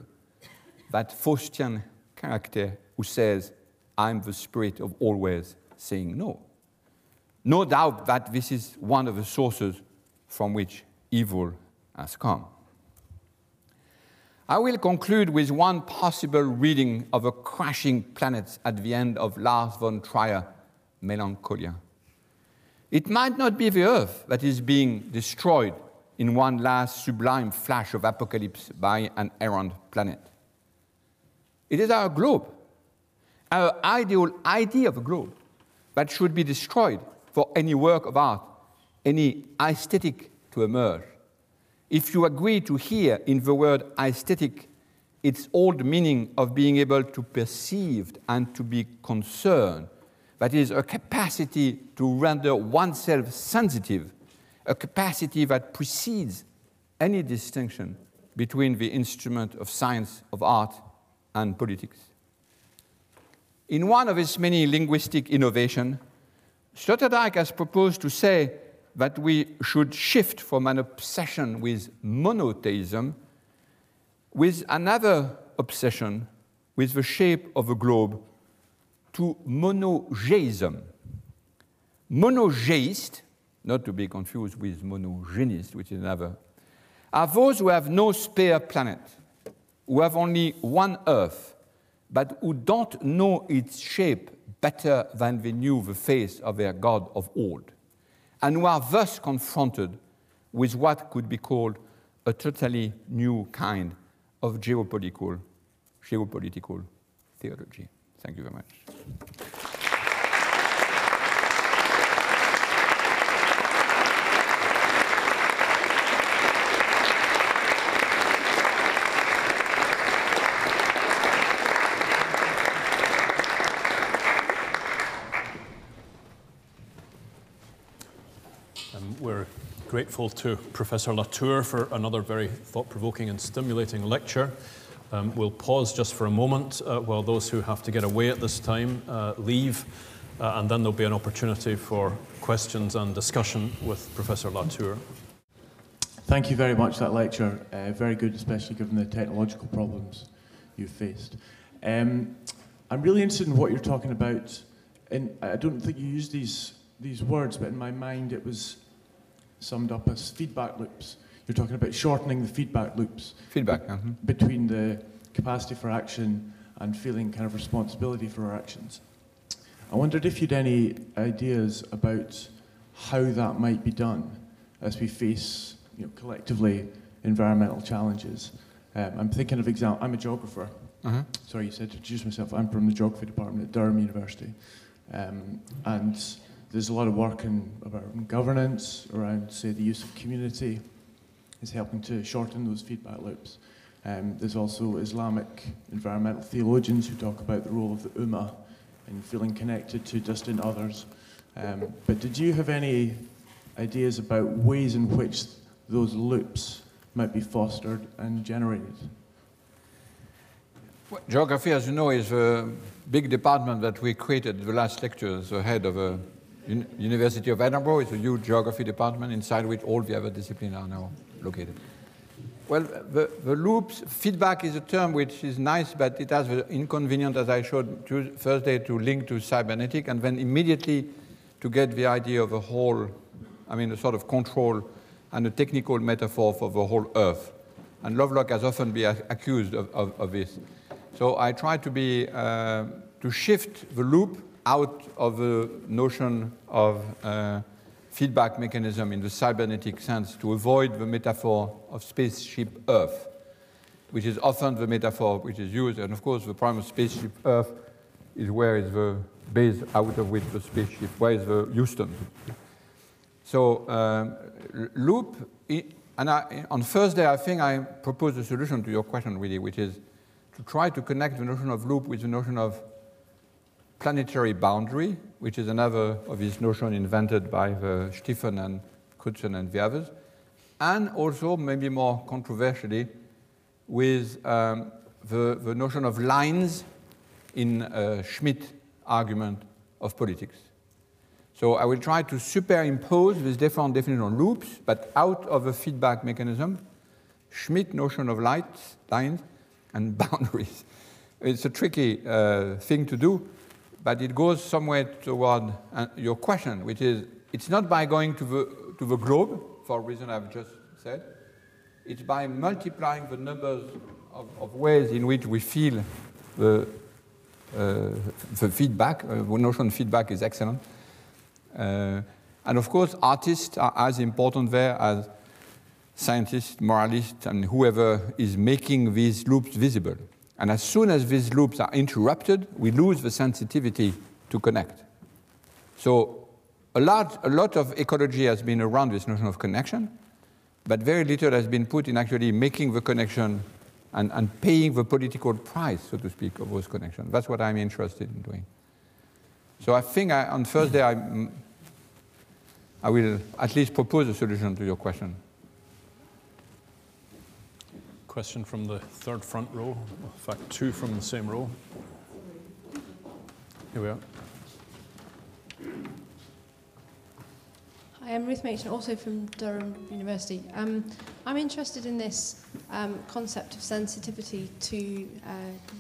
that Faustian character who says, I'm the spirit of always saying no. No doubt that this is one of the sources from which evil has come. I will conclude with one possible reading of a crashing planet at the end of Lars von Trier, Melancholia. It might not be the Earth that is being destroyed in one last sublime flash of apocalypse by an errant planet. It is our globe, our ideal idea of a globe, that should be destroyed for any work of art, any aesthetic to emerge. If you agree to hear in the word aesthetic its old meaning of being able to perceive and to be concerned, that is, a capacity to render oneself sensitive, a capacity that precedes any distinction between the instrument of science, of art, and politics. In one of his many linguistic innovations, Sloterdijk has proposed to say that we should shift from an obsession with monotheism with another obsession with the shape of a globe to monogeism. Monogeist, not to be confused with monogenist, which is another, are those who have no spare planet, who have only one Earth, but who don't know its shape better than they knew the face of their God of old, and who are thus confronted with what could be called a totally new kind of geopolitical, geopolitical theology. Thank you very much. Um, we're grateful to Professor Latour for another very thought provoking and stimulating lecture. Um, we'll pause just for a moment uh, while those who have to get away at this time uh, leave, uh, and then there'll be an opportunity for questions and discussion with Professor Latour. Thank you very much for that lecture. Uh, very good, especially given the technological problems you've faced. Um, I'm really interested in what you're talking about, and I don't think you used these these words, but in my mind it was summed up as feedback loops. You're talking about shortening the feedback loops Feedback. mhm. between the capacity for action and feeling kind of responsibility for our actions. I wondered if you'd any ideas about how that might be done as we face, you know, collectively environmental challenges. Um, I'm thinking of example. I'm a geographer. Uh-huh. Sorry, you said to introduce myself. I'm from the geography department at Durham University, um, and there's a lot of work in about governance around, say, the use of community is helping to shorten those feedback loops. Um, there's also Islamic environmental theologians who talk about the role of the ummah in feeling connected to distant others. Um, but did you have any ideas about ways in which those loops might be fostered and generated? Well, Geography, as you know, is a big department that we created the last lecture the head of a Un- University of Edinburgh. It's a huge geography department inside which all the other disciplines are now located. Well, the, the loops, feedback is a term which is nice, but it has the inconvenient, as I showed Thursday, to link to cybernetic and then immediately to get the idea of a whole, I mean, a sort of control and a technical metaphor for the whole Earth. And Lovelock has often been accused of, of, of this. So So I try to be uh, to shift the loop out of the notion of uh, feedback mechanism in the cybernetic sense to avoid the metaphor of spaceship Earth, which is often the metaphor which is used. And of course, the prime of spaceship Earth is where is the base out of which the spaceship, where is the Houston. So um, loop, and I, on Thursday, I think I proposed a solution to your question, really, which is to try to connect the notion of loop with the notion of planetary boundary, which is another of these notions invented by the Steffen and Crutzen and the others, and also, maybe more controversially, with um, the, the notion of lines in uh, argument of politics. So I will try to superimpose this different definition of loops, but out of a feedback mechanism, Schmitt notion of lights, lines, and boundaries. It's a tricky uh, thing to do, but it goes somewhere toward uh, your question, which is it's not by going to the, to the globe, for a reason I've just said, it's by multiplying the numbers of, of ways in which we feel the, uh, the feedback. Uh, the notion of feedback is excellent. Uh, and of course, artists are as important there as scientists, moralists, and whoever is making these loops visible. And as soon as these loops are interrupted, we lose the sensitivity to connect. So a lot, a lot of ecology has been around this notion of connection, but very little has been put in actually making the connection and, and paying the political price, so to speak, of those connections. That's what I'm interested in doing. So I think I, on Thursday I, I will at least propose a solution to your question. Question from the third front row. In fact, two from the same row. Here we are. Hi, I'm Ruth Machin, also from Durham University. Um, I'm interested in this um, concept of sensitivity to. Uh,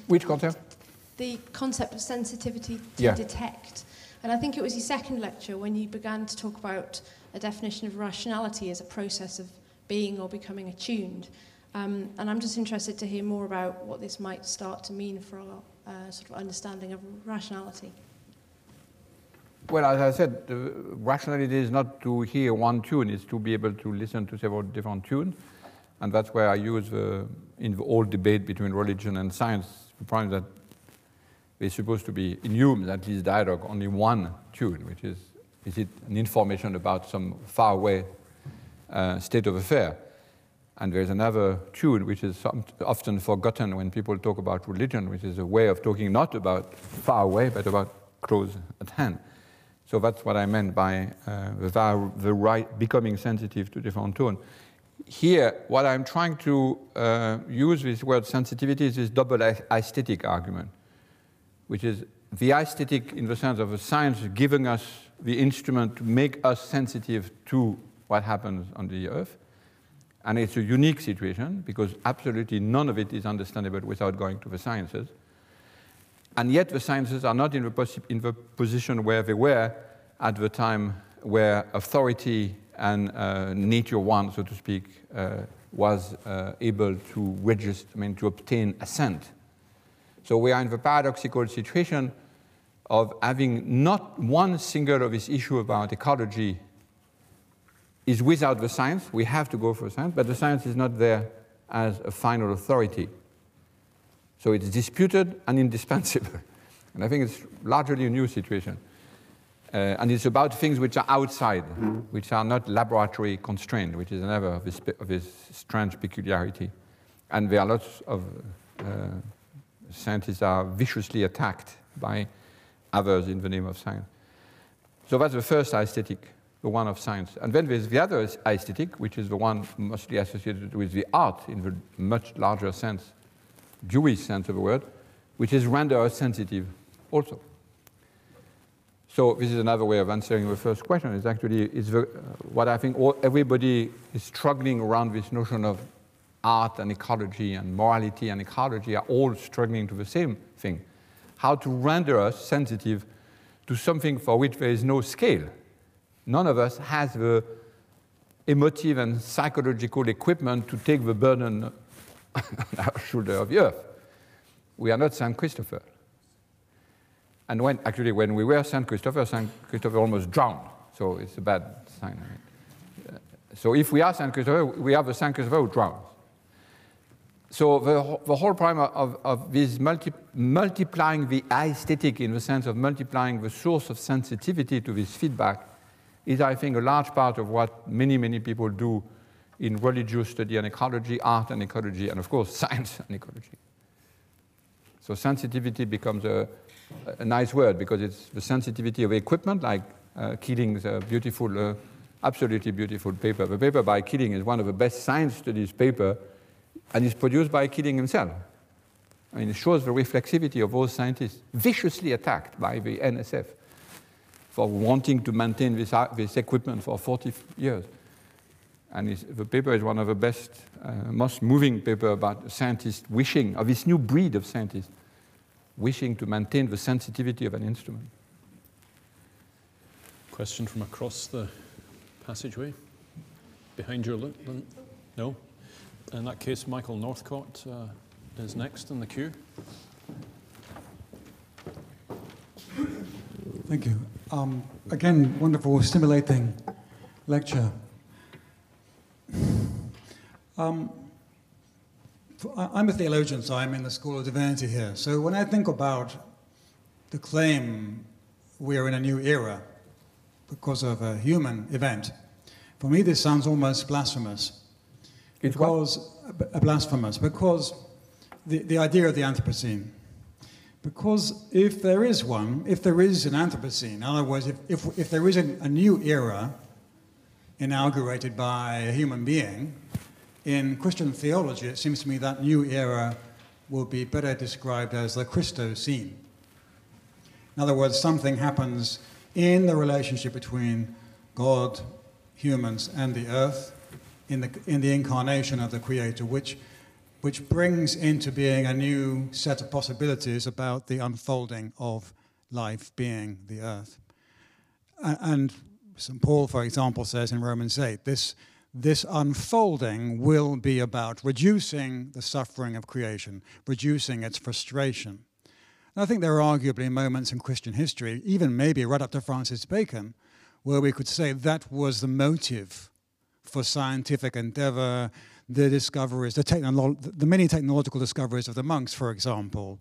Which concept? The concept of sensitivity to Yeah. detect. And I think it was your second lecture when you began to talk about a definition of rationality as a process of being or becoming attuned. Um, and I'm just interested to hear more about what this might start to mean for our uh, sort of understanding of rationality. Well, as I said, rationality is not to hear one tune, it's to be able to listen to several different tunes. And that's where I use the, in the old debate between religion and science, the point that there's supposed to be, in Hume's at least dialogue, only one tune, which is, is it an information about some faraway uh, state of affair? And there's another tune which is often forgotten when people talk about religion, which is a way of talking not about far away, but about close at hand. So that's what I meant by uh, the, the right becoming sensitive to different tone. Here, what I'm trying to uh, use this word sensitivity is this double aesthetic argument, which is the aesthetic in the sense of a science giving us the instrument to make us sensitive to what happens on the earth, and it's a unique situation because absolutely none of it is understandable without going to the sciences. And yet the sciences are not in the, in the position where they were at the time where authority and uh, nature one, so to speak, uh, was uh, able to register, I mean, to obtain assent. So we are in the paradoxical situation of having not one single of this issue about ecology is without the science. We have to go for science, but the science is not there as a final authority. So it's disputed and indispensable. And I think it's largely a new situation. Uh, and it's about things which are outside, which are not laboratory constrained, which is another of this, of strange peculiarity. And there are lots of uh, scientists are viciously attacked by others in the name of science. So that's the first aesthetic the one of science. And then there's the other aesthetic, which is the one mostly associated with the art in the much larger sense, Jewish sense of the word, which is render us sensitive also. So this is another way of answering the first question. Is actually is the, uh, what I think all, everybody is struggling around this notion of art and ecology and morality and ecology are all struggling to the same thing: how to render us sensitive to something for which there is no scale none of us has the emotive and psychological equipment to take the burden on our shoulder of the earth. We are not St. Christopher. And when, actually, when we were St. Christopher, St. Christopher almost drowned. So it's a bad sign. Uh, so if we are St. Christopher, we have a St. Christopher who drowns. So the, the whole problem of, of this multi, multiplying the aesthetic in the sense of multiplying the source of sensitivity to this feedback is, I think, a large part of what many, many people do in religious study and ecology, art and ecology, and of course, science and ecology. So sensitivity becomes a, a nice word because it's the sensitivity of equipment, like uh, Keeling's uh, beautiful, uh, absolutely beautiful paper. The paper by Keeling is one of the best science studies paper and it's produced by Keeling himself. I mean, it shows the reflexivity of those scientists viciously attacked by the NSF for wanting to maintain this, uh, this equipment for 40 years. And the paper is one of the best, uh, most moving paper about scientists wishing, of this new breed of scientists, wishing to maintain the sensitivity of an instrument. Question from across the passageway? Behind your look? No? In that case, Michael Northcott uh, is next in the queue. Thank you. Um, again, wonderful, stimulating lecture. Um, I'm a theologian, so I'm in the School of Divinity here. So when I think about the claim we are in a new era because of a human event, for me this sounds almost blasphemous. It because what? blasphemous because the, the idea of the Anthropocene. Because if there is one, if there is an Anthropocene, in other words, if, if, if there is a, a new era inaugurated by a human being, in Christian theology, it seems to me that new era will be better described as the Christocene. In other words, something happens in the relationship between God, humans, and the earth in the, in the incarnation of the Creator, which, which brings into being a new set of possibilities about the unfolding of life being the earth. And St. Paul, for example, says in Romans 8, this, this unfolding will be about reducing the suffering of creation, reducing its frustration. And I think there are arguably moments in Christian history, even maybe right up to Francis Bacon, where we could say that was the motive for scientific endeavor, the discoveries, the, technolo- the many technological discoveries of the monks, for example,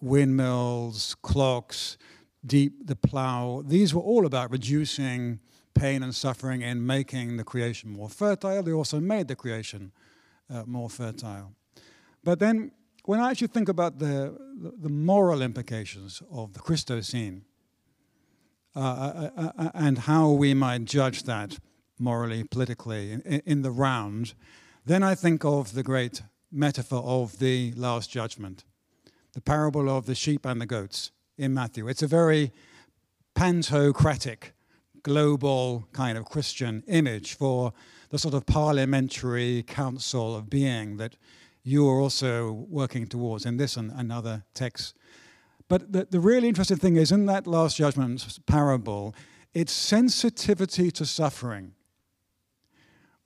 windmills, clocks, deep the plow. These were all about reducing pain and suffering and making the creation more fertile. They also made the creation uh, more fertile. But then, when I actually think about the, the, moral implications of the Christocene uh, uh, uh, uh and how we might judge that, morally, politically, in, in the round, then I think of the great metaphor of the Last Judgment, the parable of the sheep and the goats in Matthew. It's a very pantocratic, global kind of Christian image for the sort of parliamentary council of being that you are also working towards in this and, other texts. But the, the really interesting thing is in that Last Judgment parable, it's sensitivity to suffering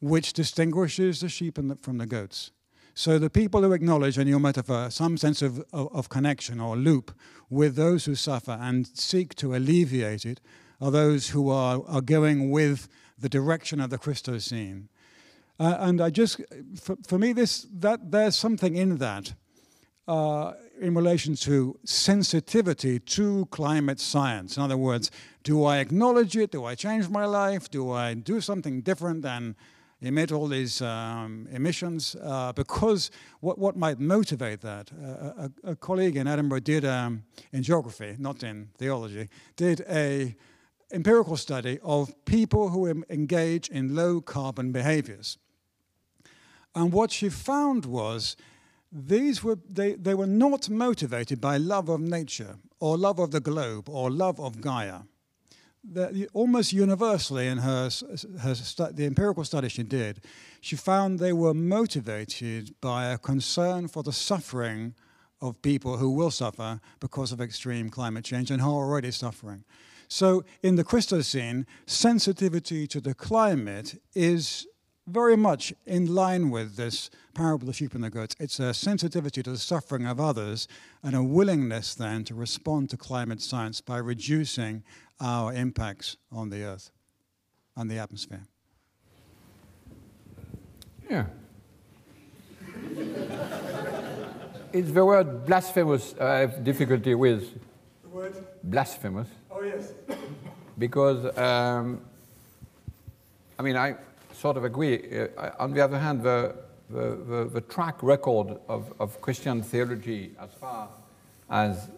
which distinguishes the sheep the, from the goats. So the people who acknowledge in your metaphor some sense of, of, of, connection or loop with those who suffer and seek to alleviate it are those who are, are going with the direction of the Christocene. Uh, and I just, for, for, me, this that there's something in that uh, in relation to sensitivity to climate science. In other words, do I acknowledge it? Do I change my life? Do I do something different than emit all these um, emissions uh, because what, what might motivate that? Uh, a, a, colleague in Edinburgh did, um, in geography, not in theology, did a empirical study of people who engage in low carbon behaviors. And what she found was these were, they, they were not motivated by love of nature or love of the globe or love of Gaia almost universally in her, her the empirical study she did, she found they were motivated by a concern for the suffering of people who will suffer because of extreme climate change and who are already suffering. So in the Christocene, sensitivity to the climate is very much in line with this parable of the sheep and the goats. It's a sensitivity to the suffering of others and a willingness then to respond to climate science by reducing our impacts on the earth and the atmosphere. Yeah. it's the word blasphemous I have difficulty with. The word? Blasphemous. Oh, yes. Because, um, I mean, I sort of agree. Uh, on the other hand, the, the, the, the track record of, of Christian theology as far as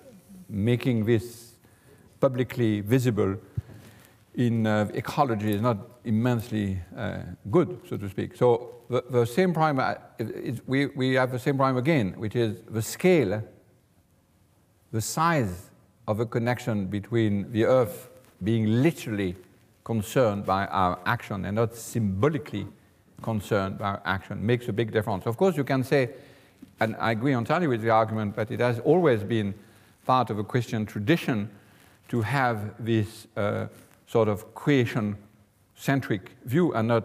making this publicly visible in uh, ecology is not immensely uh, good, so to speak. So the, the same problem, uh, we, we have the same problem again, which is the scale, the size of a connection between the Earth being literally concerned by our action and not symbolically concerned by our action makes a big difference. Of course, you can say, and I agree entirely with the argument, but it has always been part of a Christian tradition to have this uh, sort of creation centric view and not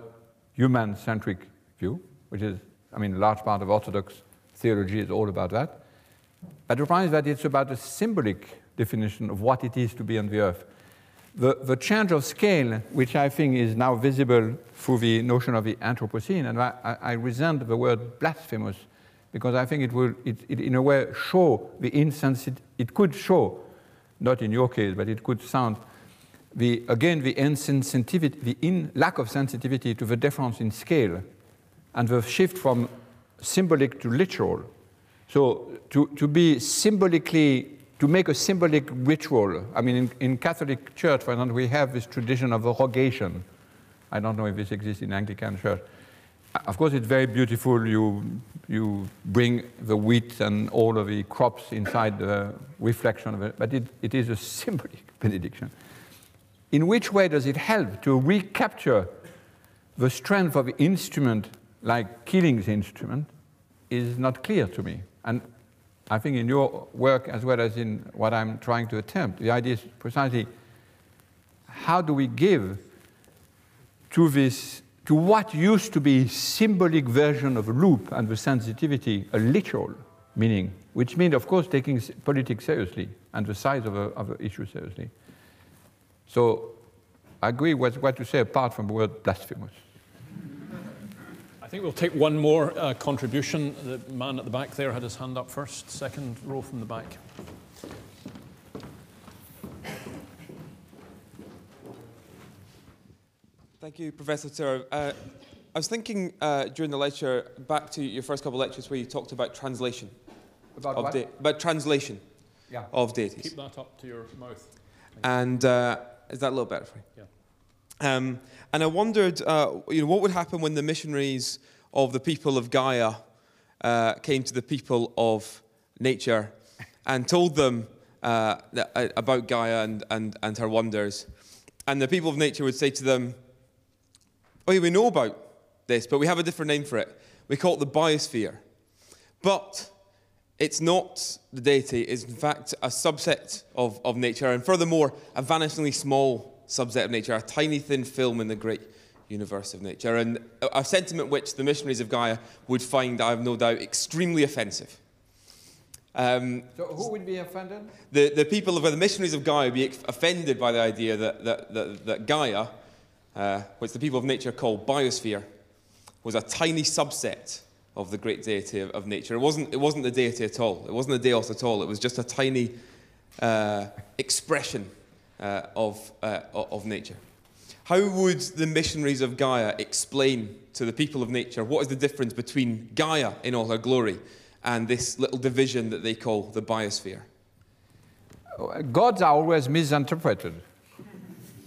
human centric view, which is, I mean, a large part of Orthodox theology is all about that. But the problem is that it's about a symbolic definition of what it is to be on the earth. The, the change of scale, which I think is now visible through the notion of the Anthropocene, and I, I resent the word blasphemous because I think it will, it, it in a way, show the insensitivity, it could show, not in your case, but it could sound, the, again, the insensitivity, the in, lack of sensitivity to the difference in scale and the shift from symbolic to literal. So to, to be symbolically to make a symbolic ritual. I mean, in, in, Catholic Church, for example, we have this tradition of rogation. I don't know if this exists in Anglican Church. Uh, of course, it's very beautiful. You, you bring the wheat and all of the crops inside the reflection of it, but it, it is a symbolic benediction. In which way does it help to recapture the strength of the instrument like Keeling's instrument is not clear to me. And I think in your work as well as in what I'm trying to attempt, the idea is precisely how do we give to this, to what used to be symbolic version of loop and the sensitivity, a literal meaning, which means, of course, taking politics seriously and the size of an issue seriously. So I agree with what you say apart from the word blasphemous I think we'll take one more uh, contribution. The man at the back there had his hand up first, second row from the back. Thank you, Professor Latour. Uh, I was thinking uh, during the lecture, back to your first couple of lectures where you talked about translation. About what? Da- about translation yeah. of deities. Keep that up to your mouth. And uh, is that a little better for you? Yeah. Um, and I wondered, uh, you know, what would happen when the missionaries of the people of Gaia uh, came to the people of nature and told them uh, that, uh, about Gaia and, and, and her wonders. And the people of nature would say to them, Oh, yeah, we know about this, but we have a different name for it. We call it the biosphere. But it's not the deity, it's in fact a subset of, of nature, and furthermore, a vanishingly small subset of nature, a tiny thin film in the great universe of nature, and a sentiment which the missionaries of Gaia would find, I have no doubt, extremely offensive. Um, so who would be offended? The, the people of the missionaries of Gaia would be offended by the idea that, that, that, that Gaia, uh, which the people of nature call biosphere, was a tiny subset of the great deity of, of, nature. It wasn't, it wasn't the deity at all. It wasn't the deos at all. It was just a tiny uh, expression uh, of, uh, of nature. How would the missionaries of Gaia explain to the people of nature what is the difference between Gaia in all her glory and this little division that they call the biosphere? Gods are always misinterpreted.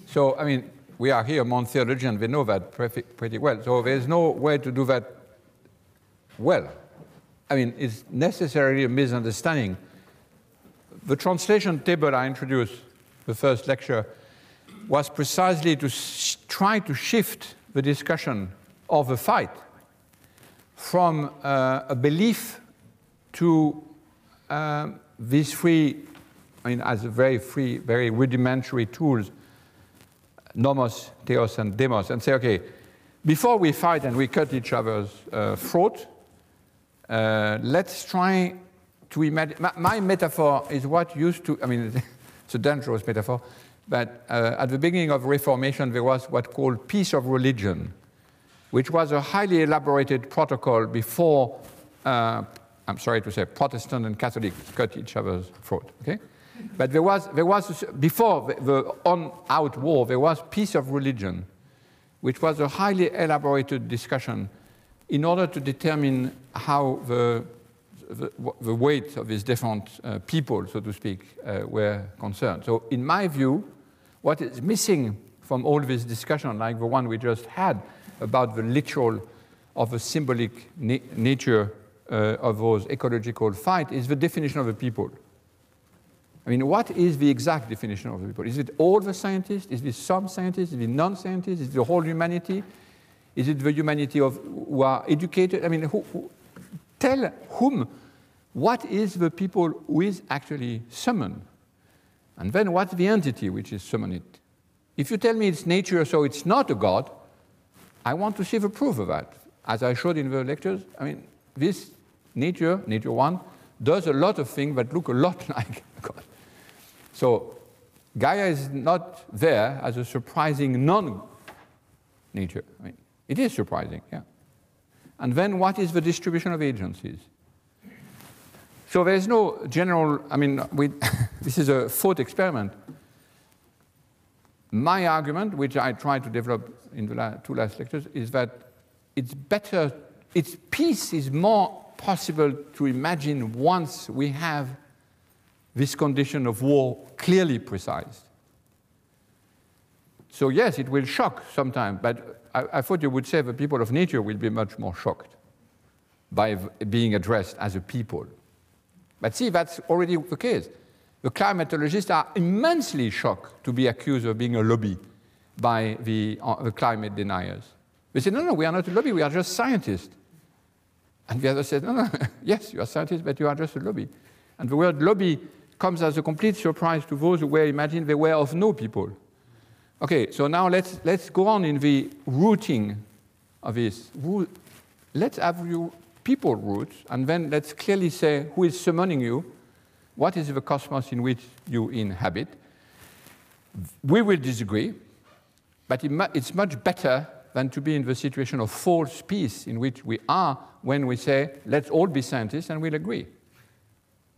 So, I mean, we are here among theologians, we know that pretty well. So there's no way to do that well. I mean, it's necessarily a misunderstanding. The translation table I introduced the first lecture, was precisely to try to shift the discussion of the fight from uh, a belief to uh, these three, I mean, as very free, very rudimentary tools, nomos, theos, and demos, and say, okay, before we fight and we cut each other's uh, throat, uh, let's try to imagine. My, my, metaphor is what used to, I mean, it's a dangerous metaphor, but uh, at the beginning of Reformation, there was what called peace of religion, which was a highly elaborated protocol before, uh, I'm sorry to say, Protestant and Catholic cut each other's throat. Okay? But there was, there was before the, the on-out war, there was peace of religion, which was a highly elaborated discussion in order to determine how the, the, the weight of these different uh, people, so to speak, uh, were concerned. So in my view, what is missing from all this discussion, like the one we just had about the literal of the symbolic na nature uh, of those ecological fight, is the definition of the people. I mean, what is the exact definition of the people? Is it all the scientists? Is it some scientists? Is it non-scientists? Is it the whole humanity? Is it the humanity of who are educated? I mean, who, who, tell whom what is the people who is actually summoned? And then what's the entity which is summoned? If you tell me it's nature, so it's not a God, I want to see the proof of that. As I showed in the lectures, I mean, this nature, nature one, does a lot of things that look a lot like God. So Gaia is not there as a surprising non-nature. I mean, it is surprising, yeah. And then what is the distribution of agencies? So there's no general, I mean, we, this is a thought experiment. My argument, which I tried to develop in the la two last lectures, is that it's better, its peace is more possible to imagine once we have this condition of war clearly precise. So yes, it will shock sometimes, but I, I, thought you would say the people of nature will be much more shocked by being addressed as a people. But see, that's already the case. The climatologists are immensely shocked to be accused of being a lobby by the, uh, the climate deniers. They say, no, no, we are not a lobby, we are just scientists. And the other said, no, no, yes, you are scientists, but you are just a lobby. And the word lobby comes as a complete surprise to those who were imagining they were of no people. Okay, so now let's, let's go on in the rooting of this. Let's have your people roots, and then let's clearly say who is summoning you, what is the cosmos in which you inhabit. We will disagree, but it's much better than to be in the situation of false peace in which we are when we say, let's all be scientists and we'll agree.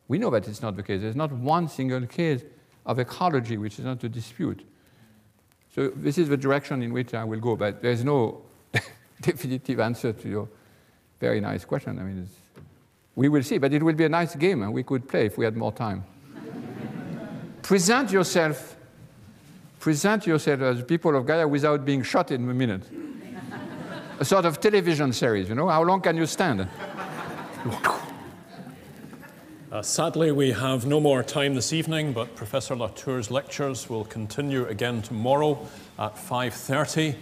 We know that it's not the case. There's not one single case of ecology which is not a dispute. So this is the direction in which I will go, but there's no definitive answer to your very nice question. I mean, we will see, but it will be a nice game and we could play if we had more time. present yourself, present yourself as people of Gaia without being shot in a minute. a sort of television series, you know? How long can you stand? Uh, sadly, we have no more time this evening, but Professor Latour's lectures will continue again tomorrow at 5.30.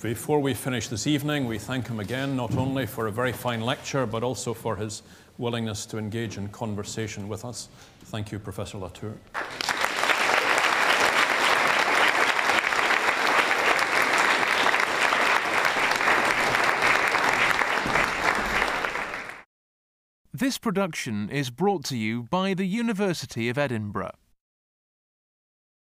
Before we finish this evening, we thank him again, not only for a very fine lecture, but also for his willingness to engage in conversation with us. Thank you, Professor Latour. This production is brought to you by the University of Edinburgh.